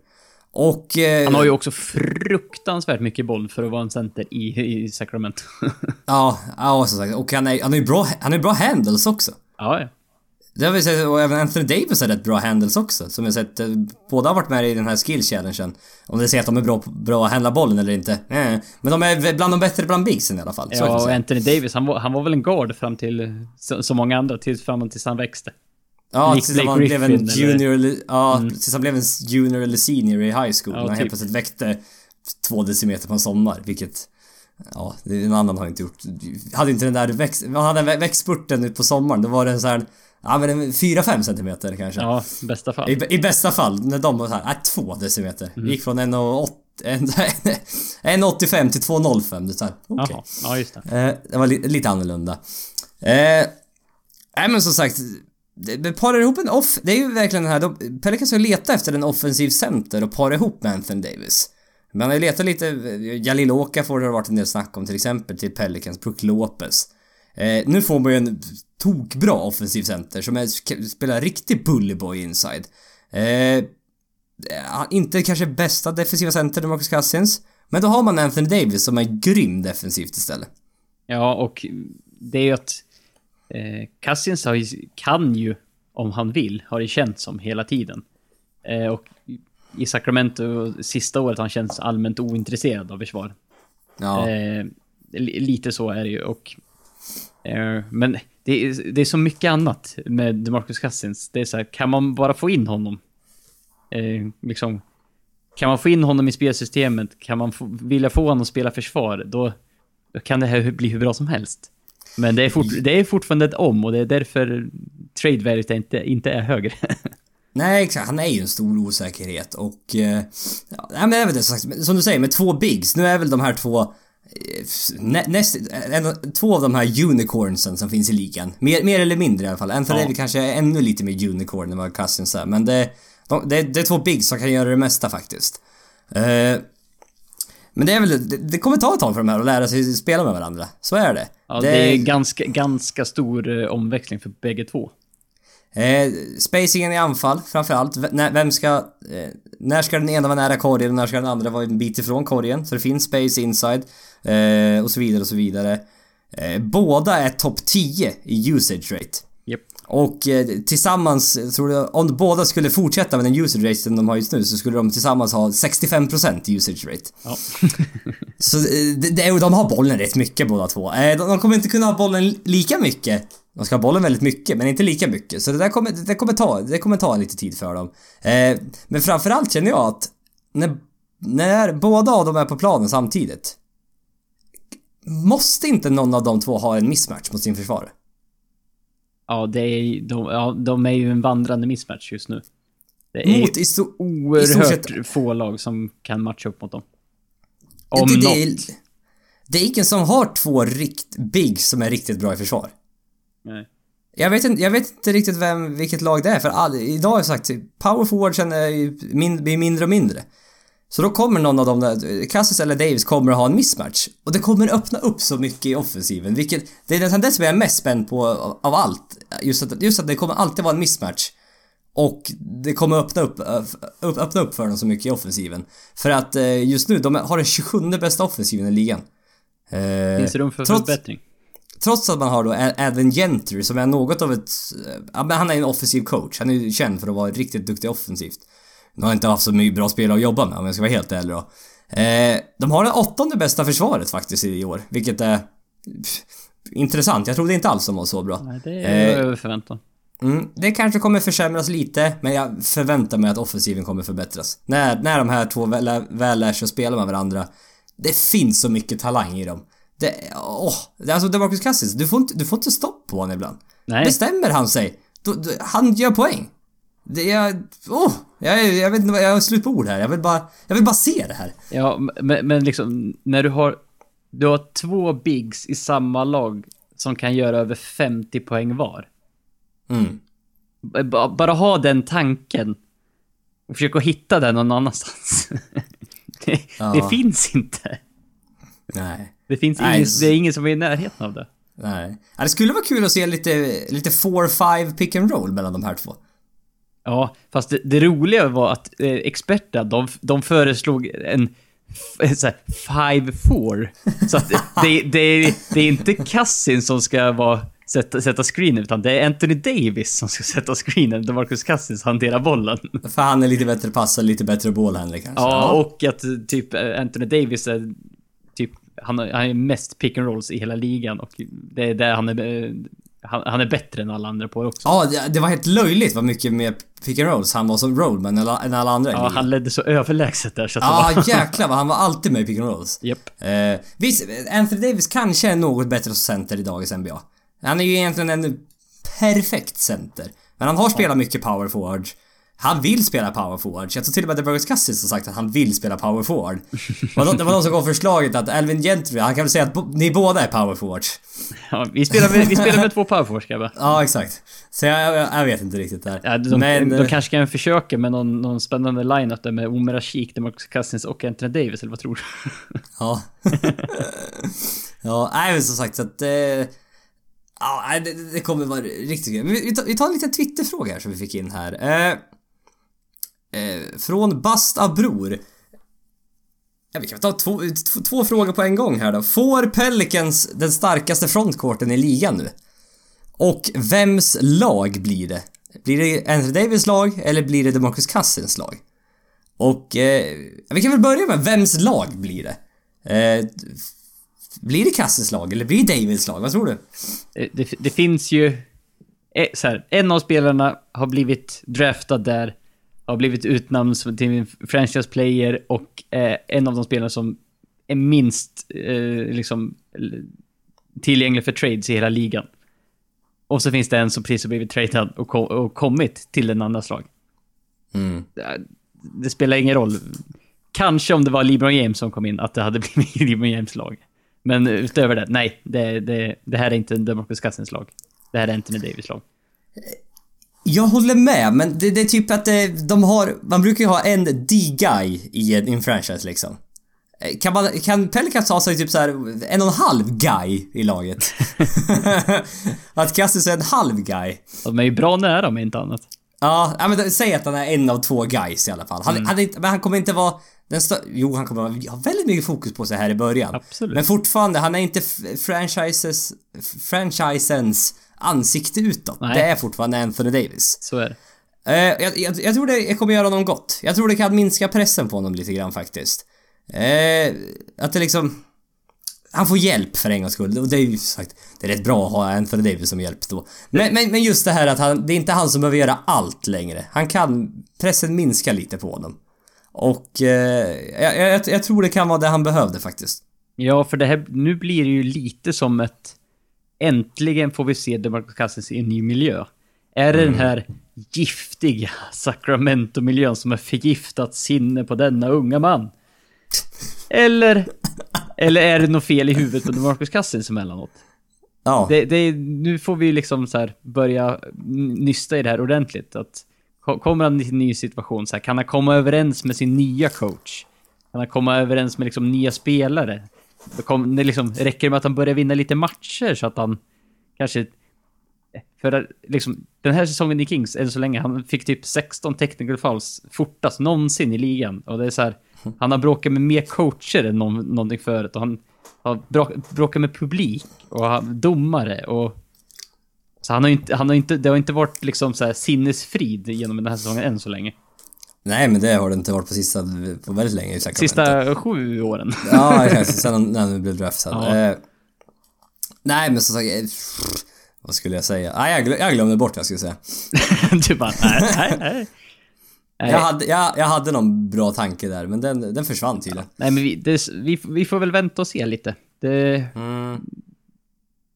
Och... Eh, Han har ju också fruktansvärt mycket boll för att vara en center i, i Sacramento. Ja, ja som sagt. Och han är, han är ju bra, han är bra handles också. ja, ja. Det har vi sett, och även Anthony Davis har rätt bra handles också. Som jag sett, eh, båda har varit med i den här skill challengen. Om det säger att de är bra, bra att handla bollen eller inte. Eh. Men de är bland de bättre bland bigsen i alla fall. Ja, och. Anthony Davis, han var, han var väl en guard fram till, så, så många andra, tills, fram tills han växte. Ja, tills han blev en junior eller... Ja, tills han blev en junior eller senior i high school. Ja, när han helt typ. plötsligt väckte två decimeter på en sommar, vilket... Ja, en annan har inte gjort. Hade inte den där växt... Hade vä- växtspurten på sommaren, då var den så här... Ja men en 4-5 centimeter kanske. Ja, i bästa fall. I, I bästa fall, när de var såhär, äh, två decimeter. Mm. Gick från 1,80 en- 1,85 till 2,05. Det är okej. Jaha, ja just det. Eh, det var li, lite annorlunda. Eh, nej men som sagt, det, parar ihop en off... Det är ju verkligen den här, de, Pelicans har letat efter en offensiv center och para ihop med Anthony Davis. Man har ju letat lite, eh, Jalil Okafor har det varit en del snack om till exempel till Pelicans, Brook Lopez. Eh, nu får man ju en tokbra offensiv center som är, spelar riktig bullyboy inside. Eh, inte kanske bästa defensiva center, Demarcus Cousins. Men då har man Anthony Davis som är grym defensivt istället. Ja, och det är ju att eh, Cousins har kan ju, om han vill, har det känts som hela tiden. Eh, och i Sacramento, sista året, han känns allmänt ointresserad av försvar. Ja. Eh, li- lite så är det ju och... Eh, men det är, det är så mycket annat med DeMarcus Cousins. Det är så här, kan man bara få in honom? Eh, liksom... Kan man få in honom i spelsystemet, kan man få, vilja få honom att spela försvar, då, då kan det här bli hur bra som helst. Men det är, fort, det är fortfarande ett om och det är därför trade valuet inte, inte är högre. Nej exakt, han är ju en stor osäkerhet och... Eh, ja, men väl det som du säger med två bigs, nu är väl de här två... eh, Nä, näst, en, två av de här unicornsen som finns i ligan. Mer, mer eller mindre i alla fall. Anthony Ja. Davis kanske är ännu lite mer unicorn än vad Cousins är, men det, de, det, det är två bigs som kan göra det mesta faktiskt. Eh, men det är väl, det, det kommer ta ett tag för de här att lära sig spela med varandra. Så är det. Ja, det, är ganska, ganska stor eh, omväxling för bägge två. Eh, spacingen i anfall framförallt. V- när- Vem ska... Eh, när ska den ena vara nära korgen och när ska den andra vara en bit ifrån korgen? Så det finns space inside. Eh, och så vidare och så vidare. Eh, båda är topp 10 i usage rate. Och eh, tillsammans, tror du, om båda skulle fortsätta med den usage rate de har just nu så skulle de tillsammans ha 65% usage rate. Ja. Så eh, de har bollen rätt mycket båda två. Eh, de, de kommer inte kunna ha bollen lika mycket. De ska ha bollen väldigt mycket, men inte lika mycket. Så det där kommer, det kommer, ta, det kommer ta lite tid för dem. Eh, men framförallt känner jag att när, när båda av dem är på planen samtidigt. Måste inte någon av de två ha en mismatch mot sin försvarare? Ja, det är, de, ja, de är ju en vandrande mismatch just nu. Det är Mot i i stort oerhört sett- få lag som kan matcha upp mot dem. Om det, något. det, är, det är ingen som har två rikt, big som är riktigt bra i försvar. Nej. Jag vet, inte, jag vet inte riktigt vem, vilket lag det är för all, idag har jag sagt power forwardsen blir mindre och mindre. Så då kommer någon av dem där, Cassis eller Davis kommer att ha en mismatch. Och det kommer öppna upp så mycket i offensiven, vilket det är nästan det som jag är mest spänd på av, allt. Just att, just att det kommer alltid vara en mismatch. Och det kommer öppna upp, upp, öppna upp för dem så mycket i offensiven. För att eh, just nu, de har den 27 bästa offensiven i ligan. Eh, Finns det rum för trots- förbättring? Trots att man har då Adam Gentry som är något av ett... Ja, men han är en offensiv coach. Han är ju känd för att vara riktigt duktig offensivt. Nu har inte haft så mycket bra spelare att jobba med om jag ska vara helt ärlig då. Eh, de har det åttonde bästa försvaret faktiskt i år, vilket är pff, intressant. Jag trodde inte alls de var så bra. Nej, det är Eh, över förväntan. Mm, det kanske kommer försämras lite, men jag förväntar mig att offensiven kommer förbättras. När, när de här två väl, väl lär sig att spela med varandra. Det finns så mycket talang i dem. Det, åh, det- alltså DeMarcus Cousins, du får inte, du får inte stopp på honom ibland. Nej. Bestämmer han sig, då, då, han gör poäng. Det är, åh, jag, jag vet inte jag har slut på ord här. Jag vill bara, jag vill bara se det här. Ja, men, men liksom när du har... Du har två bigs i samma lag som kan göra över 50 poäng var. Mm. B- ba- Bara ha den tanken. Och försök att hitta den någon annanstans. det, Ja. det finns inte. Nej. Det finns Nej, ingen, det är ingen som är i närheten av det. Nej. Det skulle vara kul att se lite, lite 4-5 pick and roll mellan de här två. Ja, fast det, det roliga var att eh, experterna, de, de föreslog en f- så här, 5-4. Så att det, det, det, är inte Cassin som ska vara, sätta, sätta screenen, utan det är Anthony Davis som ska sätta screenen, där Marcus Cousins hanterar bollen. För han är lite bättre passare, lite bättre bollhandler kanske. Ja, och att eh, typ eh, Anthony Davis är typ, han, han är mest pick and rolls i hela ligan och det är där han är, eh, han, han är bättre än alla andra på det också. Ja, det- det var helt löjligt vad mycket mer pick and rolls han var som rollman än alla, än alla andra Ja, han ledde så överlägset där så att det var... Ja, jäklar vad han var alltid med i pick and rolls. Japp. Eh, visst, Anthony Davis kanske är något bättre som center i dagens NBA. Han är ju egentligen en perfekt center. Men han har spelat mycket power forward. Han vill spela power forward. Jag tror till och med att Deborah Cousins har sagt att han vill spela power forward. Det var någon- det var någon som gav förslaget att Alvin Gentry, han kan väl säga att ni båda är power forwards. Ja, vi, spelar med, vi spelar med två powerforwards grabbar. Ja, exakt. Så jag, jag, jag vet inte riktigt där. Ja, de, Men... de eh, kanske kan försöka med någon, någon spännande line-up där med Omer Ashik, Demarcus Cousins och Anthony Davis, eller vad tror du? Ja. ja, nej men som sagt så att... Eh, ja, det, det kommer vara riktigt kul. Vi, vi tar en liten Twitterfråga här som vi fick in här. Eh, eh, från Basta Bror. Ja, vi kan ta två, två, frågor på en gång här då. Får Pelicans den starkaste frontkorten i ligan nu? Och vems lag blir det? Blir det Anthony Davis lag eller blir det DeMarcus Cousins lag? Och eh, vi kan väl börja med vems lag blir det? Eh, blir det Cousins lag eller blir det Davids lag? Vad tror du? Eh, det, det finns ju... Eh, så här, en av spelarna har blivit draftad där, har blivit utnämnd till en franchise player och eh, en av de spelarna som är minst eh, liksom tillgänglig för trades i hela ligan. Och så finns det en som precis har blivit tradad och, ko- och kommit till en andras lag. Mm. det, det spelar ingen roll. Kanske om det var LeBron James som kom in, att det hade blivit LeBron James lag. Men utöver det, nej. Det, det, det här är inte en Demarcus Cousins lag. Det här är Anthony Davis lag. Jag håller med, men det, det är typ att det, de har... Man brukar ju ha en D-guy i en, franchise liksom. Eh, Kan, man, kan Pelicans ha sig typ så här en och en halv guy i laget? att Cousins är en halv guy. De är ju bra nära om inte annat. Ja, men säg att han är en av två guys i alla fall. Han, han är inte, men han kommer inte vara den stö- Jo, han kommer ha väldigt mycket fokus på sig här i början. Absolut. Men fortfarande, han är inte franchises, franchisens ansikte utåt. Nej. Det är fortfarande Anthony Davis. Så är det. Eh, jag, jag, jag tror det kommer göra honom gott. Jag tror det kan minska pressen på honom lite grann faktiskt. Eh, att det liksom... Han får hjälp för en gångs skull. Och det är ju sagt, det är rätt bra att ha Anthony Davis som hjälp då. Men, men, men just det här att han, det är inte han som behöver göra allt längre. Han kan... Pressen minska lite på honom. Och eh, jag, jag, jag tror det kan vara det han behövde faktiskt. Ja, för det här, nu blir det ju lite som ett... Äntligen får vi se Demarcus Cousins i en ny miljö. Är det den här giftiga Sacramento-miljön som har förgiftat sinne på denna unga man? Eller... Eller är det något fel i huvudet på Demarcus Cousins emellanåt? Ja. Det, det, nu får vi liksom så börja nysta i det här ordentligt. Att, ko- kommer han till en ny situation, så här, kan han komma överens med sin nya coach? Kan han komma överens med liksom nya spelare? Det, kom, det liksom, räcker det med att han börjar vinna lite matcher så att han kanske... För liksom, den här säsongen i Kings, än så länge, han fick typ 16 technical fouls fortast någonsin i ligan. Och det är så här, han har bråkat med mer coacher än någon, någonting förut. Och han har bråkat med publik och han- domare och... Så han har inte, han har inte, det har inte varit liksom så här sinnesfrid genom den här säsongen än så länge. Nej men det har det inte varit på sista, på väldigt länge i. Sista sju åren. Ja, exakt. Sen när han blev draftad. Ja. Eh, nej men som sagt, eh, vad skulle jag säga? Nej, jag, glö- jag glömde bort vad jag skulle säga. du bara, nej, nej, nej. Nej, Jag hade, jag, jag hade någon bra tanke där, men den, den försvann tydligen. nej men vi, det, vi, vi får väl vänta och se lite. Det, Mm.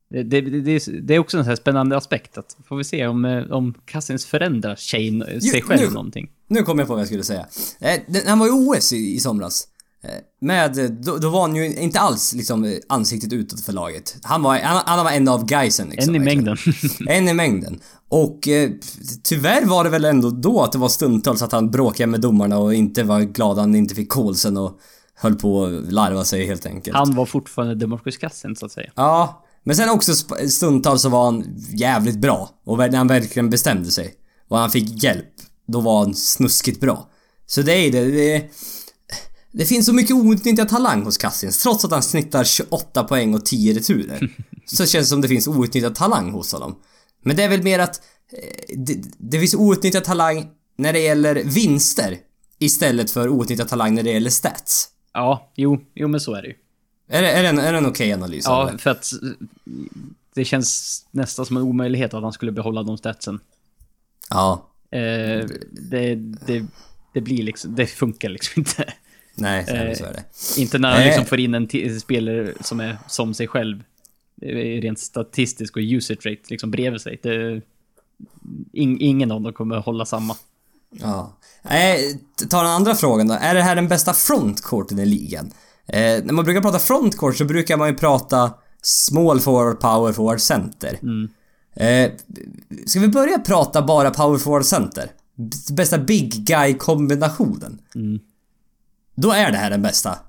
Det, det, det, är- det är också en sån här spännande aspekt. Att får vi se om, eh, om Cousins förändrar sig, sig själv nu- någonting. Nu kom jag på vad jag skulle säga. Eh, han var i OS i, i somras. Eh, med, då, då var han ju inte alls liksom eh, ansiktet utåt för laget. Han var, han, han var en av guysen liksom. En i mängden. En i mängden. Och eh, tyvärr var det väl ändå då att det var stundtals att han bråkade med domarna och inte var glad att han inte fick callsen och höll på att larva sig helt enkelt. Han var fortfarande Demarcus Cousins så att säga. Ja, men sen också stundtals så var han jävligt bra. Och när han verkligen bestämde sig och han fick hjälp, då var han snuskigt bra. Så det är det. Det, det finns så mycket outnyttjad talang hos Cassins. Trots att han snittar 28 poäng och 10 returer. så känns det som det finns outnyttjad talang hos honom. Men det är väl mer att eh, det, det finns outnyttjad talang när det gäller vinster istället för outnyttjad talang när det gäller stats. Ja, jo, jo men så är det ju. Är det, är det en, är det en okej analys? av Ja, det? för att det känns nästan som en omöjlighet att han skulle behålla de statsen. Ja. Eh, det, det, det blir liksom, det funkar liksom inte. Nej. Eh, Så är det. Inte när han liksom får in en spelare som är som sig själv. eh, Rent statistiskt och usage rate liksom bredvid sig. Det, ing, ingen av dem kommer hålla samma. Ja. Nej, ta den andra frågan då. Är det här den bästa frontcourten i ligan? Eh, när man brukar prata frontcourt så brukar man ju prata small forward, power forward, center. Eh, ska vi börja prata bara power forward, center? B- Bästa big guy kombinationen. Då är det här den bästa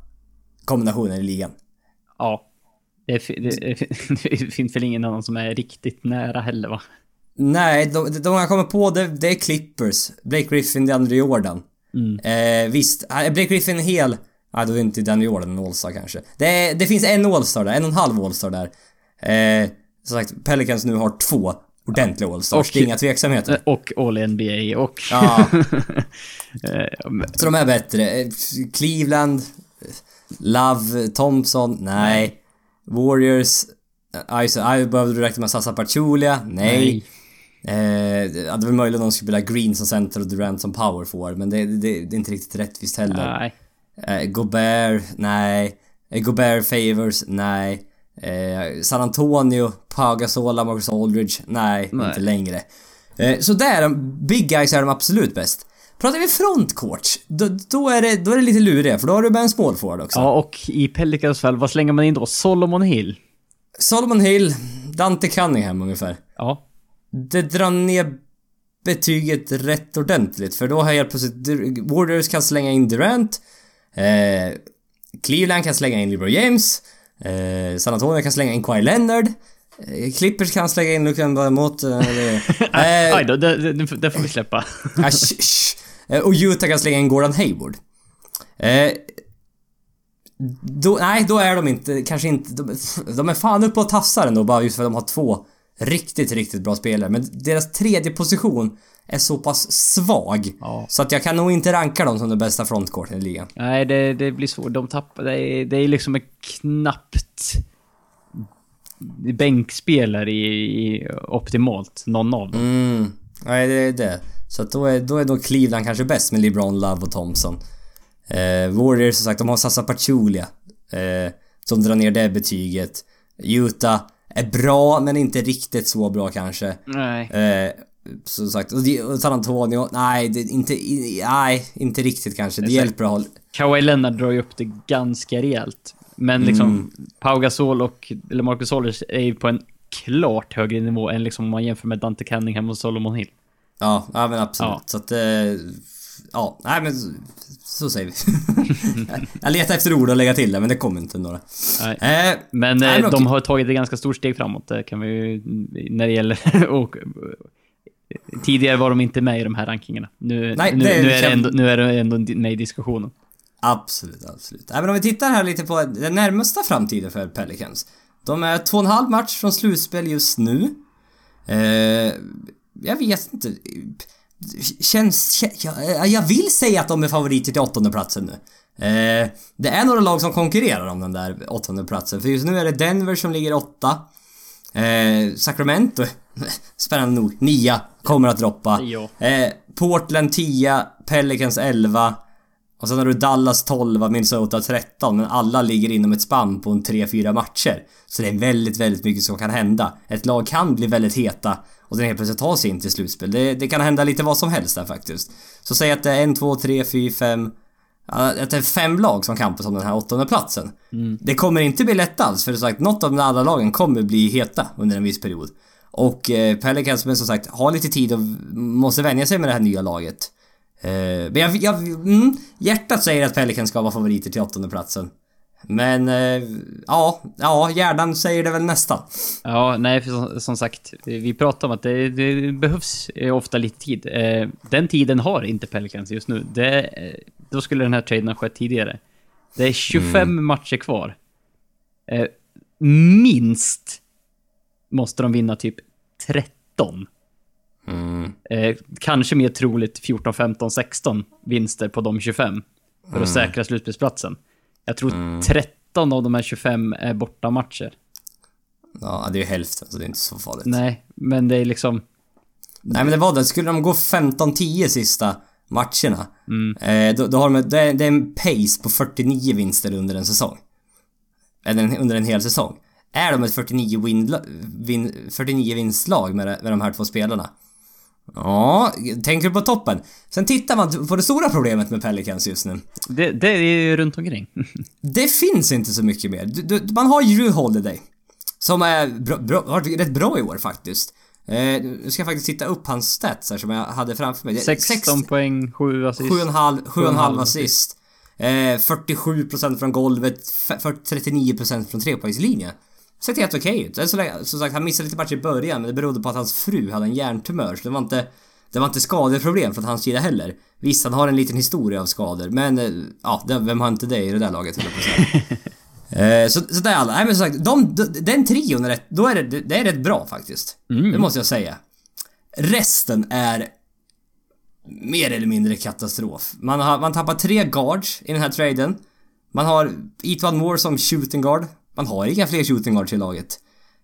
kombinationen i ligan. Ja. Det, fi- det, det finns väl ingen annan som är riktigt nära heller va? Nej, de, de jag kommer på det, det är Clippers. Blake Griffin, DeAndre Jordan. Eh, visst, är Blake Griffin hel? Nej, då är inte DeAndre Jordan en All-Star kanske. Det, det finns en All-Star där, en och en halv All-Star där. Eh, som sagt, Pelicans nu har två ordentliga All-Stars. Och- Det är inga tveksamheter. Och All-NBA och... Ja, Eh, så de är bättre. Eh, Cleveland, eh, Love, Thompson, nej. Warriors, eh, Ice, I behövde du räkna med Sasa Pachulia? Nej. Eh, det väl möjligt om de skulle spela Green som center och Durant som power forward, men det, det, det är inte riktigt rättvist heller. Nej. Eh, Gobert, nej. Eh, Gobert Favors, nej. Eh, San Antonio, Pau Gasol, Marcus Aldridge, nej, Nej. inte längre. Eh, så där, big guys är de absolut bäst. Pratar vi frontcourt, då, då, är det, då är det lite luriga, för då har du bara en small forward också. Ja, och i Pelicans fall, vad slänger man in då? Solomon Hill? Solomon Hill, Dante Cunningham ungefär. Ja. Det drar ner betyget rätt ordentligt för då har jag helt plötsligt Warriors kan slänga in Durant eh, Cleveland kan slänga in LeBron James eh, San Antonio kan slänga in Kawhi Leonard eh, Clippers kan slänga in Luka Mbamut eh, eh, Aj då, det, det, det får vi släppa. ah. Eh, Och Utah kan slänga in Gordon Hayward eh, då, nej, då är de inte, kanske inte, de, de är fan uppe och tafsar ändå bara just för att de har två riktigt, riktigt bra spelare. Men deras tredje position är så pass svag. Ja. Så att jag kan nog inte ranka dem som den bästa frontcourten i ligan. Nej, det, det blir svårt. De tappar... Det är, det är liksom en knappt bänkspelare i, i optimalt, någon av dem. Mm. Nej, det är det. Så att då är, då är nog Cleveland kanske bäst med LeBron, Love och Thompson. Eh, Warriors som sagt, de har Sasa Pachulia. Eh, som drar ner det betyget. Utah är bra, men inte riktigt så bra kanske. Nej. Eh, som sagt, och San Antonio, nej, det, inte, nej, inte riktigt kanske. Det Exakt. hjälper att hålla... Kawhi Leonard drar ju upp det ganska rejält. Men liksom, Mm. Pau Gasol och eller Marcus Aldridge är ju på en klart högre nivå än liksom om man jämför med Dante Cunningham och Solomon Hill. Ja, ja men absolut. Ja. Så att... Eh, ja, nej men så, säger vi. jag letar efter ord att lägga till där, men det kommer inte några. Nej. Eh, Men Nej, eh, men de okej. har tagit ett ganska stort steg framåt, det kan vi ju, när det gäller och, Tidigare var de inte med i de här rankingarna. Nu, Nej, nu, det är- nu, är det ändå, nu är det ändå med i diskussionen. Absolut, absolut. Även om vi tittar här lite på den närmsta framtiden för Pelicans. De är två och en halv match från slutspel just nu. Eh, jag vet inte. Känns... Jag, jag vill säga att de är favoriter till åttonde platsen nu. Eh, det är några lag som konkurrerar om den där åttonde platsen. För just nu är det Denver som ligger åtta. Eh, Sacramento, spännande nog, nia, kommer att droppa. Eh, Portland 10, Pelicans 11. Och sen har du Dallas 12, Minnesota 13, men alla ligger inom ett spann på en 3-4 matcher. Så det är väldigt, väldigt mycket som kan hända. Ett lag kan bli väldigt heta och sen helt plötsligt ta sig in till slutspel. Det, det kan hända lite vad som helst där faktiskt. Så säg att det är en, två, tre, fyra, fem... Att det är fem lag som kampas om den här åttonde platsen. Mm. Det kommer inte bli lätt alls, för som sagt, något av de andra lagen kommer bli heta under en viss period. Och eh, Pelicans, men som sagt, har lite tid och måste vänja sig med det här nya laget. Eh, men jag, jag, mm, hjärtat säger att Pelicans ska vara favoriter till åttonde platsen. Men eh, ja, ja, hjärnan säger det väl nästan. Ja, nej, för som, som sagt, vi pratar om att det, det behövs eh, ofta lite tid. Eh, den tiden har inte Pelicans just nu. Det, då skulle den här traden ha skett tidigare. Det är 25 matcher kvar. Minst måste de vinna typ 13. Mm. Kanske mer troligt 14, 15, 16 vinster på de 25. För att säkra slutspelsplatsen. Jag tror 13 av de här 25 är bortamatcher. Ja, det är ju hälften, så det är inte så farligt. Nej, men det är liksom... Nej men det var det, skulle de gå 15-10 sista matcherna. Eh, då, då har de, det, är, det är en pace på 49 vinster under en säsong. Eller under en hel säsong. Är de ett 49, win, vin, 49 vinstlag med, med de här två spelarna? Ja, tänker du på toppen? Sen tittar man på det stora problemet med Pelicans just nu. Det, det är ju runt omkring. Det finns inte så mycket mer. Du, du, man har ju Drew Holiday. Som är bra, bra, varit rätt bra i år faktiskt. Eh, nu ska jag faktiskt titta upp hans stats här som jag hade framför mig. 16 poäng, 7 assist. 7,5 7,5 assist. Eh, 47% från golvet, f- 39% från trepoängslinjen. Sett helt okej ut. Så, länge- som sagt, han missade lite matcher i början men det berodde på att hans fru hade en hjärntumör så det var inte det var inte skadeproblem från hans sida heller. Visst, han har en liten historia av skador men eh, ja, vem har inte det i det där laget höll jag på. Eh, så, så det är alla. Nej men som sagt, de, de, den trion är rätt, då är det, det är rätt bra faktiskt. Det måste jag säga. Resten är mer eller mindre katastrof. Man har man tappar tre guards i den här traden. Man har Etwan Moore som shooting guard. Man har inga fler shooting guards i laget.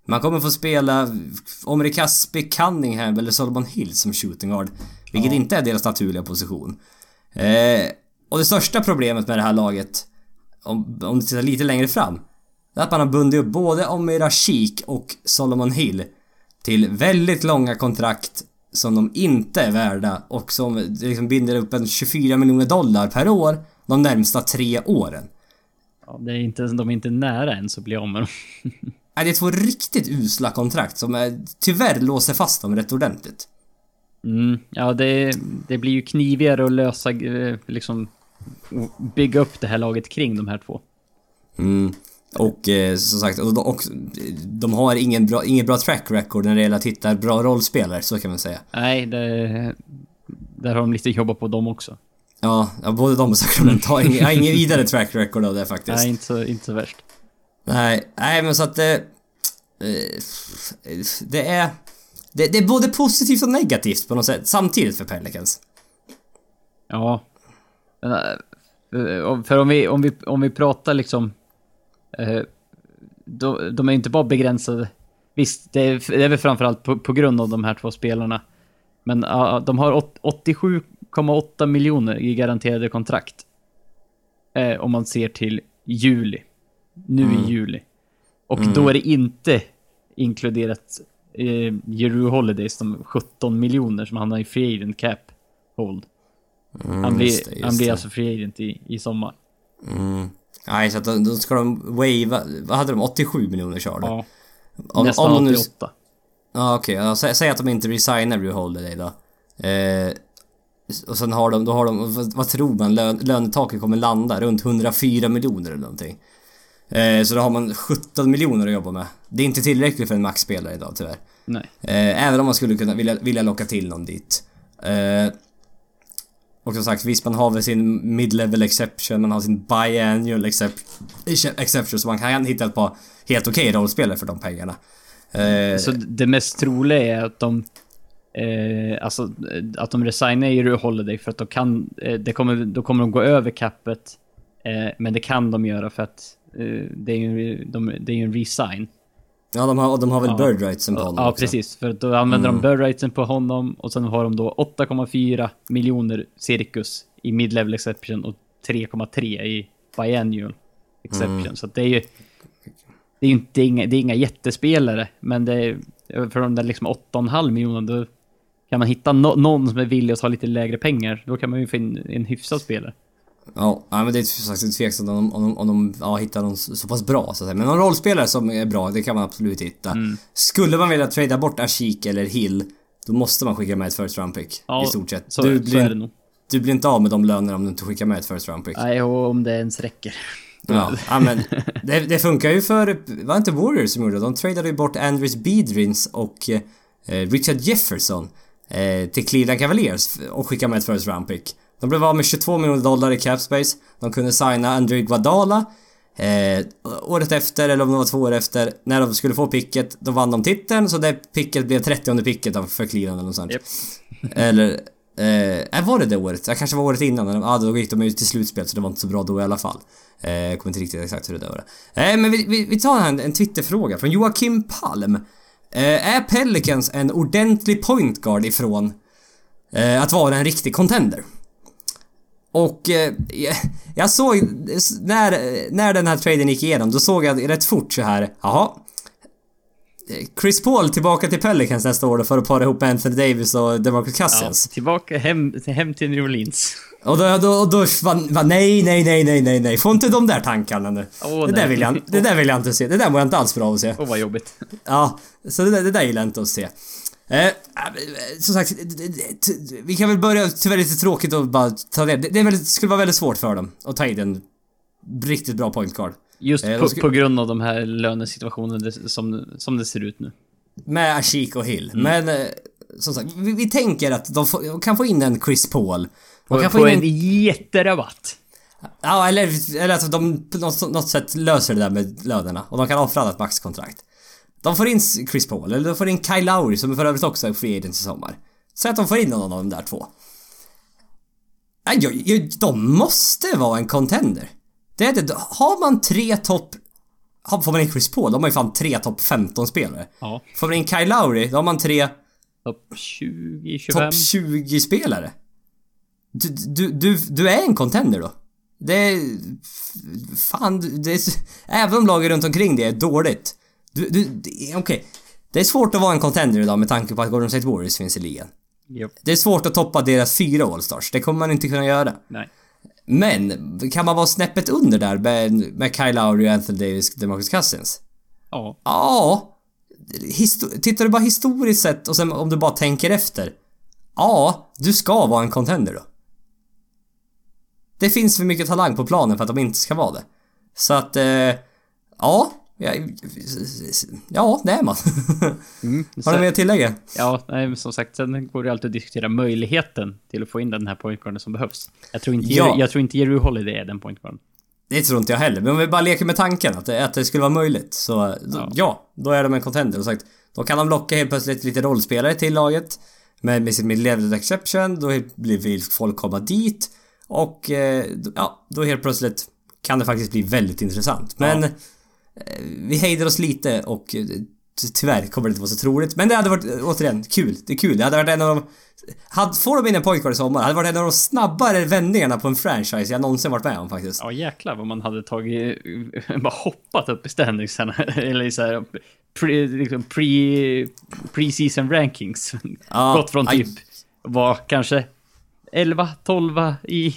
Man kommer få spela Omri Caspi, Cunningham eller Solomon Hill som shooting guard. Vilket inte är deras naturliga position. Eh, och det största problemet med det här laget, om, om du tittar lite längre fram, är att man har bundit upp både Omri Rashik och Solomon Hill till väldigt långa kontrakt som de inte är värda och som liksom binder upp en 24 miljoner dollar per år de närmsta tre åren. Ja, det är inte, de är inte nära ens att bli av med dem. Nej, det är två riktigt usla kontrakt som är, tyvärr låser fast dem rätt ordentligt. Mm, ja, det, det blir ju knivigare att lösa, eh, liksom, bygga upp det här laget kring de här två. Mm. Och eh, som sagt, och de, och, de har ingen bra, ingen bra track record när det gäller att hitta bra rollspelare, så kan man säga. Nej, det, där har de lite jobbat på dem också. Ja, ja, både de och Sacramento har ingen, har ingen mm. vidare track record av det faktiskt. Nej, inte så, inte så värst. Nej, nej men så att det... Det är... Det, det är både positivt och negativt på något sätt, samtidigt för Pelicans. Ja. Eh, för om vi, om vi, om vi pratar liksom... De, de är inte bara begränsade. Visst, det är, det är väl framförallt på, på grund av de här två spelarna. Men de har 87 1,8 miljoner i garanterade kontrakt. Eh, om man ser till juli. Nu mm. i juli. Och mm. då är det inte inkluderat eh, Jeru Holidays, de 17 miljoner som han har i free agent cap hold. Mm, han, blir, just det, just han blir alltså free agent i, i sommar. Mm. Nej, så att då, då ska de wava, vad hade de, 87 miljoner körde? Ja. Om, Nästan om 88. Ja okej, okay. säg, att de inte resignar Drew Holiday då. Eh, och sen har de, då har de, vad, vad tror man lön, lönetaket kommer landa? Runt 104 miljoner eller någonting. Eh, så då har man 17 miljoner att jobba med. Det är inte tillräckligt för en maxspelare idag tyvärr. Nej. Eh, även om man skulle kunna vilja, vilja locka till någon dit. Eh, och som sagt, visst man har väl sin mid-level exception, man har sin biannual excep- exception så man kan hitta ett par helt okej rollspelare för de pengarna. Eh, Så det mest troliga är att de Eh, alltså eh, att de resignar ju Holiday för att de kan, eh, det kommer, då kommer de gå över cappet. Eh, men det kan de göra för att eh, det är ju de, det är en resign. Ja, de har, de har väl Ja. bird rightsen på honom Ja, också. precis. För då använder Mm. de bird rightsen på honom och sen har de då 8,4 miljoner cirkus i mid-level exception och 3,3 i biannual exception. Mm. Så det är ju... Det är ju inte det är inga, det är inga jättespelare, men det är, för de där liksom 8,5 miljonerna då kan man hitta no, någon som är villig att ta lite lägre pengar, då kan man ju få in en hyfsad spelare. Ja, men det är sagt tveksamt om, de- om, de- om de ja, hittar någon så så pass bra så att säga. Men någon rollspelare som är bra, det kan man absolut hitta. Mm. Skulle man vilja trada bort Ashik eller Hill, då måste man skicka med ett first round pick. Ja, I stort sett. Så, du, så blir, är det nog. du blir inte av med de lönerna om du inte skickar med ett first round pick. Nej, och om det ens räcker. Ja, ja men det, det funkar ju för, var det inte Warriors som gjorde det? De tradade ju bort Andres Beedrins och eh, Richard Jefferson eh, till Cleveland Cavaliers och skickade med ett first round pick. De blev av med 22 miljoner dollar i cap space. De kunde signa Andre Guadala eh, året efter, eller om det var två år efter, när de skulle få picket, då vann de titeln så det picket blev 30 picket för Cleveland eller något sånt. Japp. Eller... Eh, var det det året? Det kanske var året innan. Ja, ah, då gick de ju till slutspel så det var inte så bra då i alla fall. Eh, jag kommer inte riktigt exakt hur det där var. Eh, men vi, vi, vi tar en, en Twitterfråga från Joakim Palm. Eh, är Pelicans en ordentlig point guard ifrån eh, att vara en riktig contender? Och eh, jag- jag såg, när, när den här traden gick igenom, då såg jag rätt fort så här, jaha. Chris Paul tillbaka till Pelicans nästa år då för att para ihop Anthony Davis och DeMarcus Ja, Cousins. tillbaka hem, hem till New Orleans. Och då, då, då var, nej, nej, nej, nej, nej, nej. Får inte de där tankarna nu. Åh, det, där vill jag, det där vill jag inte se. Det där mår jag inte alls bra av att se. Åh, vad jobbigt. Ja, så det där, det där gillar jag inte att se. Eh, som sagt, vi kan väl börja, tyvärr lite tråkigt att bara ta det. Det, det väldigt, skulle vara väldigt svårt för dem att ta in en riktigt bra point guard. Just Eh, på, ska- på grund av de här lönesituationen som, som det ser ut nu. Med Ashik och Hill. Mm. Men eh, som sagt, vi, vi tänker att de, får, kan få in en Chris Paul. De På, kan få på in en jätterabatt. Ja, eller, eller att de på något, något sätt löser det där med lönerna och de kan offra ett maxkontrakt. De får in Chris Paul, eller de får in Kyle Lowry som för övrigt också är free agent i sommar. Säg att de får in någon av de där två. Nej, de måste vara en contender. Det är det. Har man tre topp... Får man in Chris Paul, då har man ju fan tre topp 15 spelare. Ja. Får man in Kyle Lowry, då har man tre Topp 20, 25. topp 20 spelare. Du, du, du, du är en contender då. Det är... Fan, det är... Även om laget runt omkring det är dåligt. Du, du, okej. Det är svårt att vara en contender idag med tanke på att Golden State Warriors finns i ligan. Japp. Det är svårt att toppa deras fyra All-Stars. Det kommer man inte kunna göra. Nej. Men, kan man vara snäppet under där med, med Kyle Lowry, Anthony Davis, DeMarcus Cousins? Ja. Ja. Histo- tittar du bara historiskt sett och sen om du bara tänker efter. Ja, du ska vara en contender då. Det finns för mycket talang på planen för att de inte ska vara det. Så att, eh, ja. Ja, ja, det är man. Mm. Har du mer att tillägga? Ja, nej, men som sagt, sen går det alltid att diskutera möjligheten till att få in den här pointguarden som behövs. Jag tror inte, Ja. Jag tror inte Jerry Holiday är den pointguarden. Det tror inte jag heller, men om vi bara leker med tanken att det, att det skulle vara möjligt så Ja. ja. då är de en contender. Och sagt, då kan de locka helt plötsligt lite rollspelare till laget med, med sitt mid-level exception, då blir vill folk komma dit och eh, ja, då helt plötsligt kan det faktiskt bli väldigt intressant. Men Ja. Vi hejdar oss lite och eh, ty- tyvärr kommer det inte vara så troligt. Men det hade varit, eh, återigen, kul. Det är kul. Det hade varit en av de... Hade, får de in en pointguard i sommar, hade det varit en av de snabbare vändningarna på en franchise jag någonsin varit med om faktiskt. Ja, jäklar vad man hade tagit... Bara hoppat upp i standingsarna. Eller så här... Pre, liksom pre, pre-season rankings. Ja, Gått från typ... Var kanske 11, 12 i...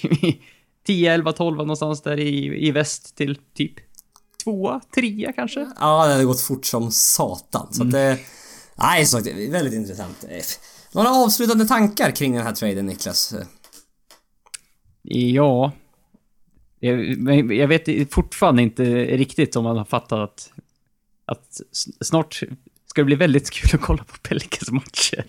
10, 11, 12 någonstans där i, i väst till typ tvåa, trea kanske? Ja, det hade gått fort som satan. Så att det... Nej, så det är väldigt intressant. Eh, Några avslutande tankar kring den här traden, Niklas? Ja. Jag, men jag vet fortfarande inte riktigt om man har fattat att, att snart ska det bli väldigt kul att kolla på Pelicans matcher.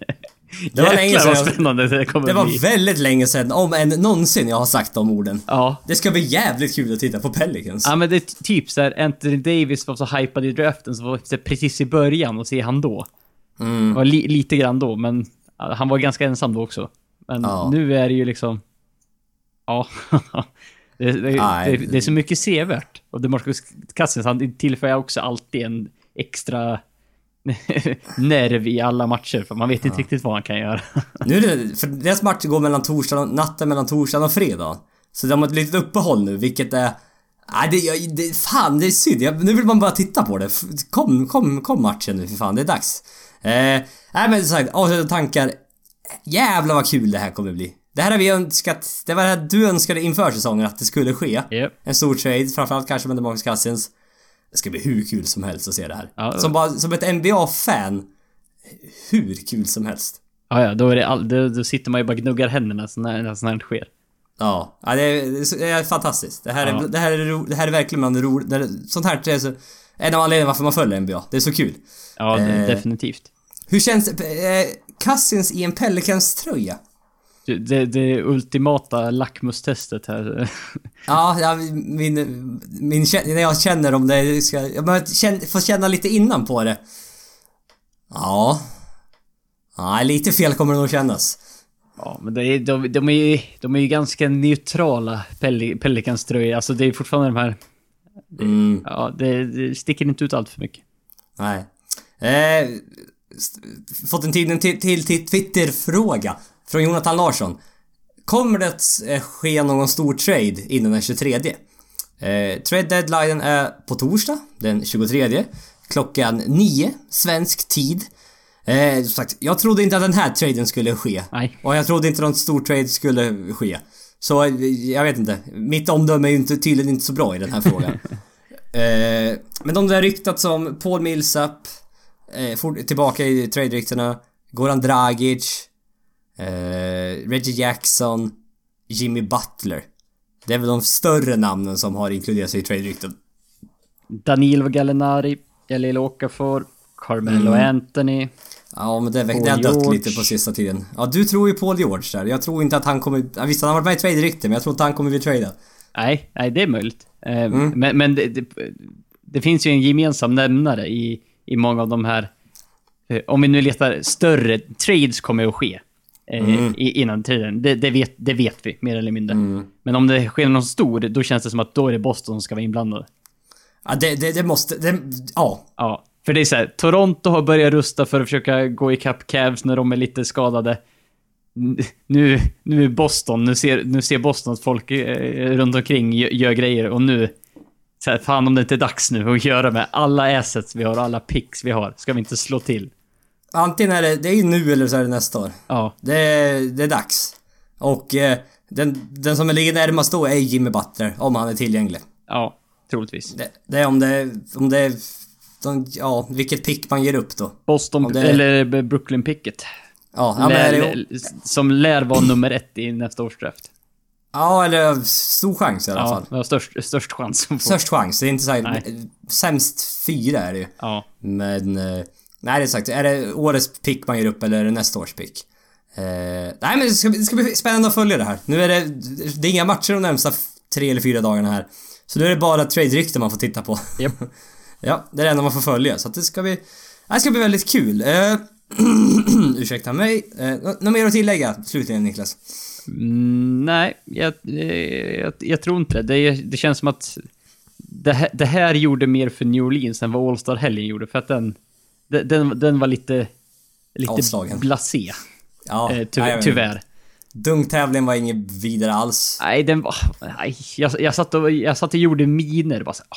Det var länge sedan spännande det kommer Det var bli. väldigt länge sedan, om än någonsin, jag har sagt de orden. Ja. Det ska bli jävligt kul att titta på Pelicans. Ja men det är typ så här, Anthony Davis var så hypad i draften så var det precis i början och se han då. Mm. Var li, lite grann då men Han var ganska ensam då också. Men Ja. nu är det ju liksom... Ja. det, det, det, det är så mycket sevärt. Och DeMarcus Cousins, han tillför också alltid en extra nerv i alla matcher. För man vet inte riktigt vad han kan göra. Nu är det, för deras match går mellan torsdagen och, natten mellan torsdagen och fredag. Så de har ett litet uppehåll nu, vilket är... Nej, det, det, fan det är synd. Jag, nu vill man bara titta på det. Kom, kom, kom matchen nu för fan, det är dags. Eh, nej men som sagt, avslutande tankar. Jävlar vad kul det här kommer bli. Det här har vi önskat, det var det här du önskade inför säsongen att det skulle ske. Yep. En stor trade, framförallt kanske med DeMarcus Cousins. Det ska bli hur kul som helst att se det här. Ja. Som, bara, som ett NBA-fan. Hur kul som helst. Ja, ja, då, är det all, då, då sitter man ju bara gnuggar händerna så när, när sånt här sker. Ja, ja det, är, det är fantastiskt. Det här är, Ja. det här är, ro, det här är verkligen bland det ro, det är, Sånt här är så, en av anledningarna varför man följer NBA. Det är så kul. Ja, Eh. definitivt. Hur känns eh, Cousins i en Pelicans tröja? Det, det, ultimata lackmustestet här. Ja, ja min, min, när jag känner om det ska, jag behöver känna, få känna lite innan på det. Ja. Nej, lite fel kommer det nog kännas. Ja, men det är, de, de, är ju, de är ju ganska neutrala Peli, Pelicans tröjor. Alltså det är fortfarande de här... Mm, Ja, det, det sticker inte ut allt för mycket. nej. Eh, fått en tid till, till, till Twitter-fråga från Jonathan Larsson. Kommer det att eh, ske någon stor trade innan den 23? Eh, trade deadline är på torsdag, den 23. Klockan 9 svensk tid. Eh, som sagt, jag trodde inte att den här traden skulle ske. Nej. Och jag trodde inte någon stor trade skulle ske. Så eh, jag vet inte. Mitt omdöme är ju inte, tydligen inte så bra i den här frågan. eh, men de där ryktats om Paul Millsap, eh, tillbaka i trade-ryktena. Goran Dragic, eh, Reggie Jackson, Jimmy Butler. Det är väl de större namnen som har inkluderats i trade-rykten. Danilo Gallinari, Jalil Okafor, Carmelo Mm. Anthony. Ja men det, det har dött George. lite på sista tiden. Ja du tror ju Paul George där. Jag tror inte att han kommer... Visst han har varit med i trade-rykten men jag tror inte han kommer bli tradad. Nej, nej det är möjligt. Eh, Mm. Men, men det, det, det finns ju en gemensam nämnare i, i många av de här... eh, Om vi nu letar större, trades kommer att ske. Eh, Mm. i, innan tiden. Det, det, vet, det vet vi, mer eller mindre. Men om det sker någon stor, då känns det som att då är det Boston som ska vara inblandade. Ja det, det, det måste... Det, ja. Ja, för det är så här, Toronto har börjat rusta för att försöka gå ikapp Cavs när de är lite skadade. Nu, nu är Boston, nu ser, nu ser Boston att folk eh, runt omkring gör, gör grejer och nu... Så här, fan om det inte är dags nu att göra med alla assets vi har och alla picks vi har. Ska vi inte slå till? Antingen är det... Det är nu eller så är det nästa år. Ja, Det, är- det är dags. Och eh, den, den som ligger närmast då är Jimmy Butler, om han är tillgänglig. ja, troligtvis. Det, det är om det... Om det är... De, ja, vilket pick man ger upp då. Boston, det- eller Brooklyn-picket. Ja, ja, Lär- det, som lär vara nummer ett i nästa års draft. ja eller stor chans i alla Ja, fall. har störst, störst chans. Störst chans. Det är inte. Nej. Sämst fyra är det ju. Ja. Men... Nej, det är sagt. Är det årets pick man ger upp eller är det nästa års pick? Eh, nej, men det ska, det ska bli spännande att följa det här. Nu är det... Det är inga matcher de närmsta tre eller fyra dagarna här. Så nu är det bara trade-rykten man får titta på. Japp. ja, det är det enda man får följa. Så att det ska bli... Det ska bli väldigt kul. Eh, ursäkta mig. Eh, nå- något mer att tillägga slutligen Niklas? Mm, nej, jag, eh, jag, jag tror inte det. det. Det känns som att det här, det här gjorde mer för New Orleans än vad All-Star-helgen gjorde. För att den, den- den, var lite, lite Avslagen. blasé. Ja, Eh, ty, nej, men- tyvärr. Dunktävlingen var inget vidare alls. Nej, den var... Nej, jag, jag, satt och, jag satt och gjorde miner. Bara så, åh,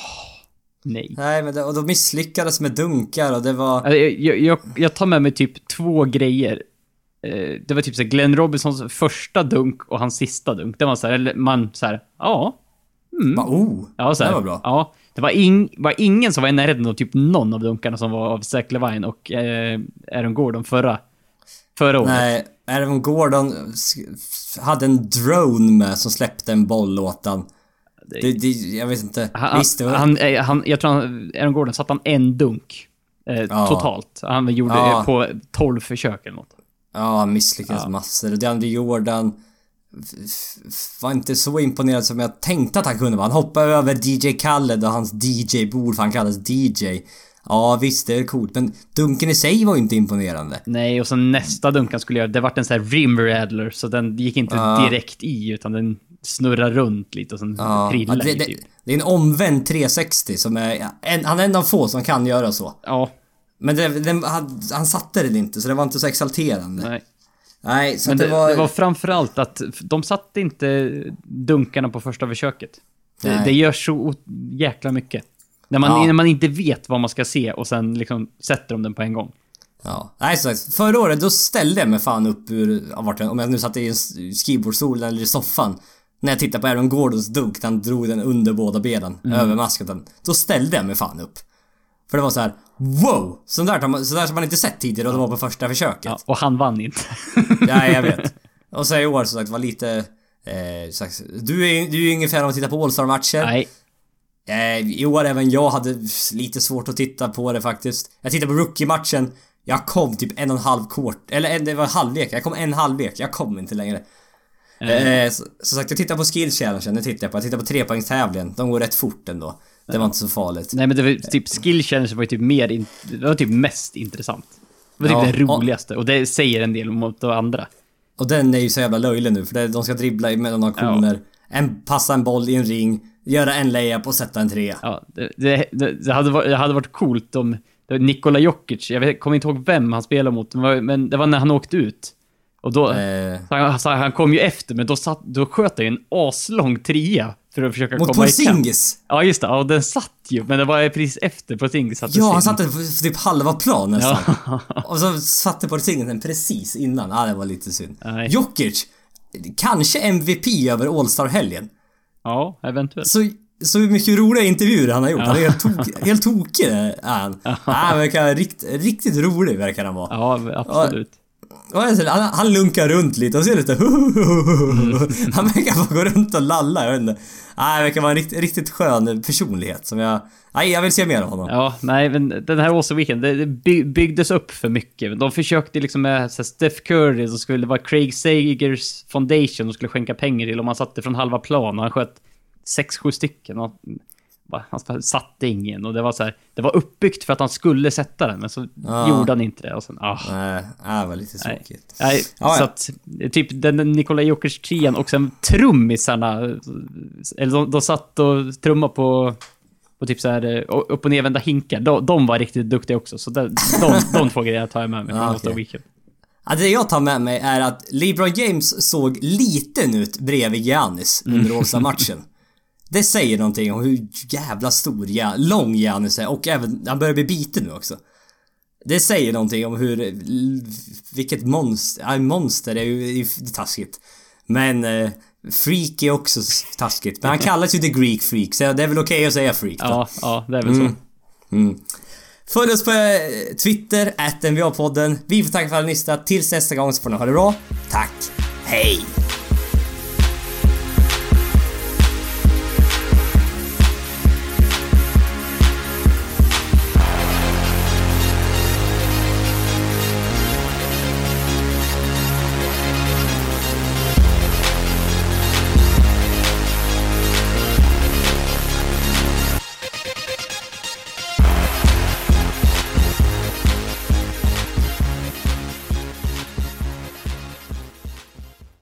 nej. Nej, men det, och de misslyckades med dunkar och det var... Alltså, Jag, jag, jag, tar med mig typ två grejer. Eh, Det var typ så Glenn Robinsons första dunk och hans sista dunk. Det var så här, eller man så här, ja. Mm. Bara, oh! Ja, så här, Det var bra. Ja. Det var, ing, var ingen som var i närheten av typ någon av dunkarna som var av Zach Levine och eh, Aaron Gordon förra, förra året. Nej, Aaron Gordon hade en drone med som släppte en boll åt han. Det- Det, det, jag vet inte. Han, Visst, var... han, han, jag tror han, Aaron Gordon satte han en dunk. Eh, Ja. Totalt. Han gjorde Ja. på 12 försök eller något. Ja, han misslyckades Ja. massor. Och DeAndre Jordan var inte så imponerad som jag tänkte att han kunde vara. Han hoppade över DJ Khaled och hans DJ-bord, för han kallas DJ. Ja visst, det är coolt men dunken i sig var ju inte imponerande. Nej, och sen nästa dunk han skulle göra, det vart en sån här rim rattler, så den gick inte Ja. direkt i, utan den snurrar runt lite och sen Ja, trillar det, i det, typ. det är en omvänd 360 som är... ja, En, han är en av få som kan göra så. Ja, Men det, den, han, han satte den inte så det var inte så exalterande. Nej, nej. så Men det, det, var... det var framförallt att de satte inte dunkarna på första försöket. Det, det gör så jäkla mycket. När man, Ja. när man inte vet vad man ska se och sen liksom sätter de den på en gång. Ja. Nej, så förra året då ställde jag mig fan upp ur... om jag nu satt i en skrivbordsstol eller i soffan. När jag tittade på Aaron Gordons dunk han drog den under båda benen, Mm. över masketen. Då ställde jag mig fan upp. För det var så här: wow! Sånt där, man- sånt där som man inte sett tidigare och det var på första försöket. Ja, och han vann inte. Ja, jag vet. Och så i år som sagt var lite... Eh, sagt, du är du är ju ingen fan av att titta på All-Star-matcher. nej. Eh, I år även jag hade lite svårt att titta på det faktiskt. Jag tittade på rookie-matchen. Jag kom typ en och en halv kvart, eller en, det var halvlek. Jag kom en halvlek. Jag kom inte längre. Eh, så, som sagt, jag tittade på skills challengen, det tittade jag på. Jag tittade på trepoängstävlingen. De går rätt fort ändå. Det var inte så farligt. Nej men det var typ skill challenge var ju typ mer, in, det var typ mest intressant. Det var typ Ja, det roligaste och det säger en del mot de andra. Och den är ju så jävla löjlig nu för det, de ska dribbla mellan aktioner. En, passa en boll i en ring, göra en layup och sätta en trea. Ja, det, det, det, hade, varit, det hade varit coolt om Nikola Jokic, jag vet, kommer inte ihåg vem han spelade mot, men det var- när han åkte ut. Och då, Eh, han, han kom ju efter, men då, satt, då sköt han ju en aslång trea för att försöka mot komma. Porzingis! Ja, just det. Ja, den satt ju, men det var precis efter Porzingis satte Ja, han satte för typ halva plan nästan. Ja. Och så satte Porzingis den precis innan. Ja, det var lite synd. Nej. Jokic, kanske MVP över All-Star-helgen. ja, eventuellt. Så, så mycket roliga intervjuer han har gjort. Han är helt, tok, helt tokig är han. Ja, han verkar rikt, riktigt rolig verkar han vara. Ja, absolut. Och han, han lunkar runt lite och ser lite Han verkar bara gå runt och lalla, jag vet inte. Nej, han verkar vara en riktigt, riktigt skön personlighet som jag... Nej, jag vill se mer av honom. Ja, nej, men den här All Weekend, det, byggdes upp för mycket. De försökte liksom med så här, Steph Curry, som skulle vara Craig Sagers Foundation och skulle skänka pengar till, och man satte från halva plan och han sköt sex, sju stycken. Och, han satte ingen och det var så här, det var uppbyggt för att han skulle sätta den, men så Ja. gjorde han inte det. Och sen, ah, Nej, det var lite tråkigt. Nej, Ja, så ja. att typ den Nikola Jokic trian och sen trummisarna, eller de, de satt och trummade på, på typ så här eh, upp och nervända hinkar. De, de var riktigt duktiga också, så de, de, de två grejerna tar jag med mig från All-Star okej. Weekend. Ja, det jag tar med mig är att LeBron James såg liten ut bredvid Giannis under All-Star-matchen. Det säger någonting om hur jävla stor, ja, lång Giannis är och även, han börjar bli biten nu också. Det säger någonting om hur, vilket monster, ja, monster är ju taskigt. Men eh, freak är också taskigt. Men han kallas ju the Greek freak, så det är väl okej att säga freak då. Ja, ja, det är väl så. Mm. Följ oss på eh, Twitter, at NVA-podden. Vi får tacka för att ni har lyssnat. Tills nästa gång så får ni ha det bra. Tack. Hej!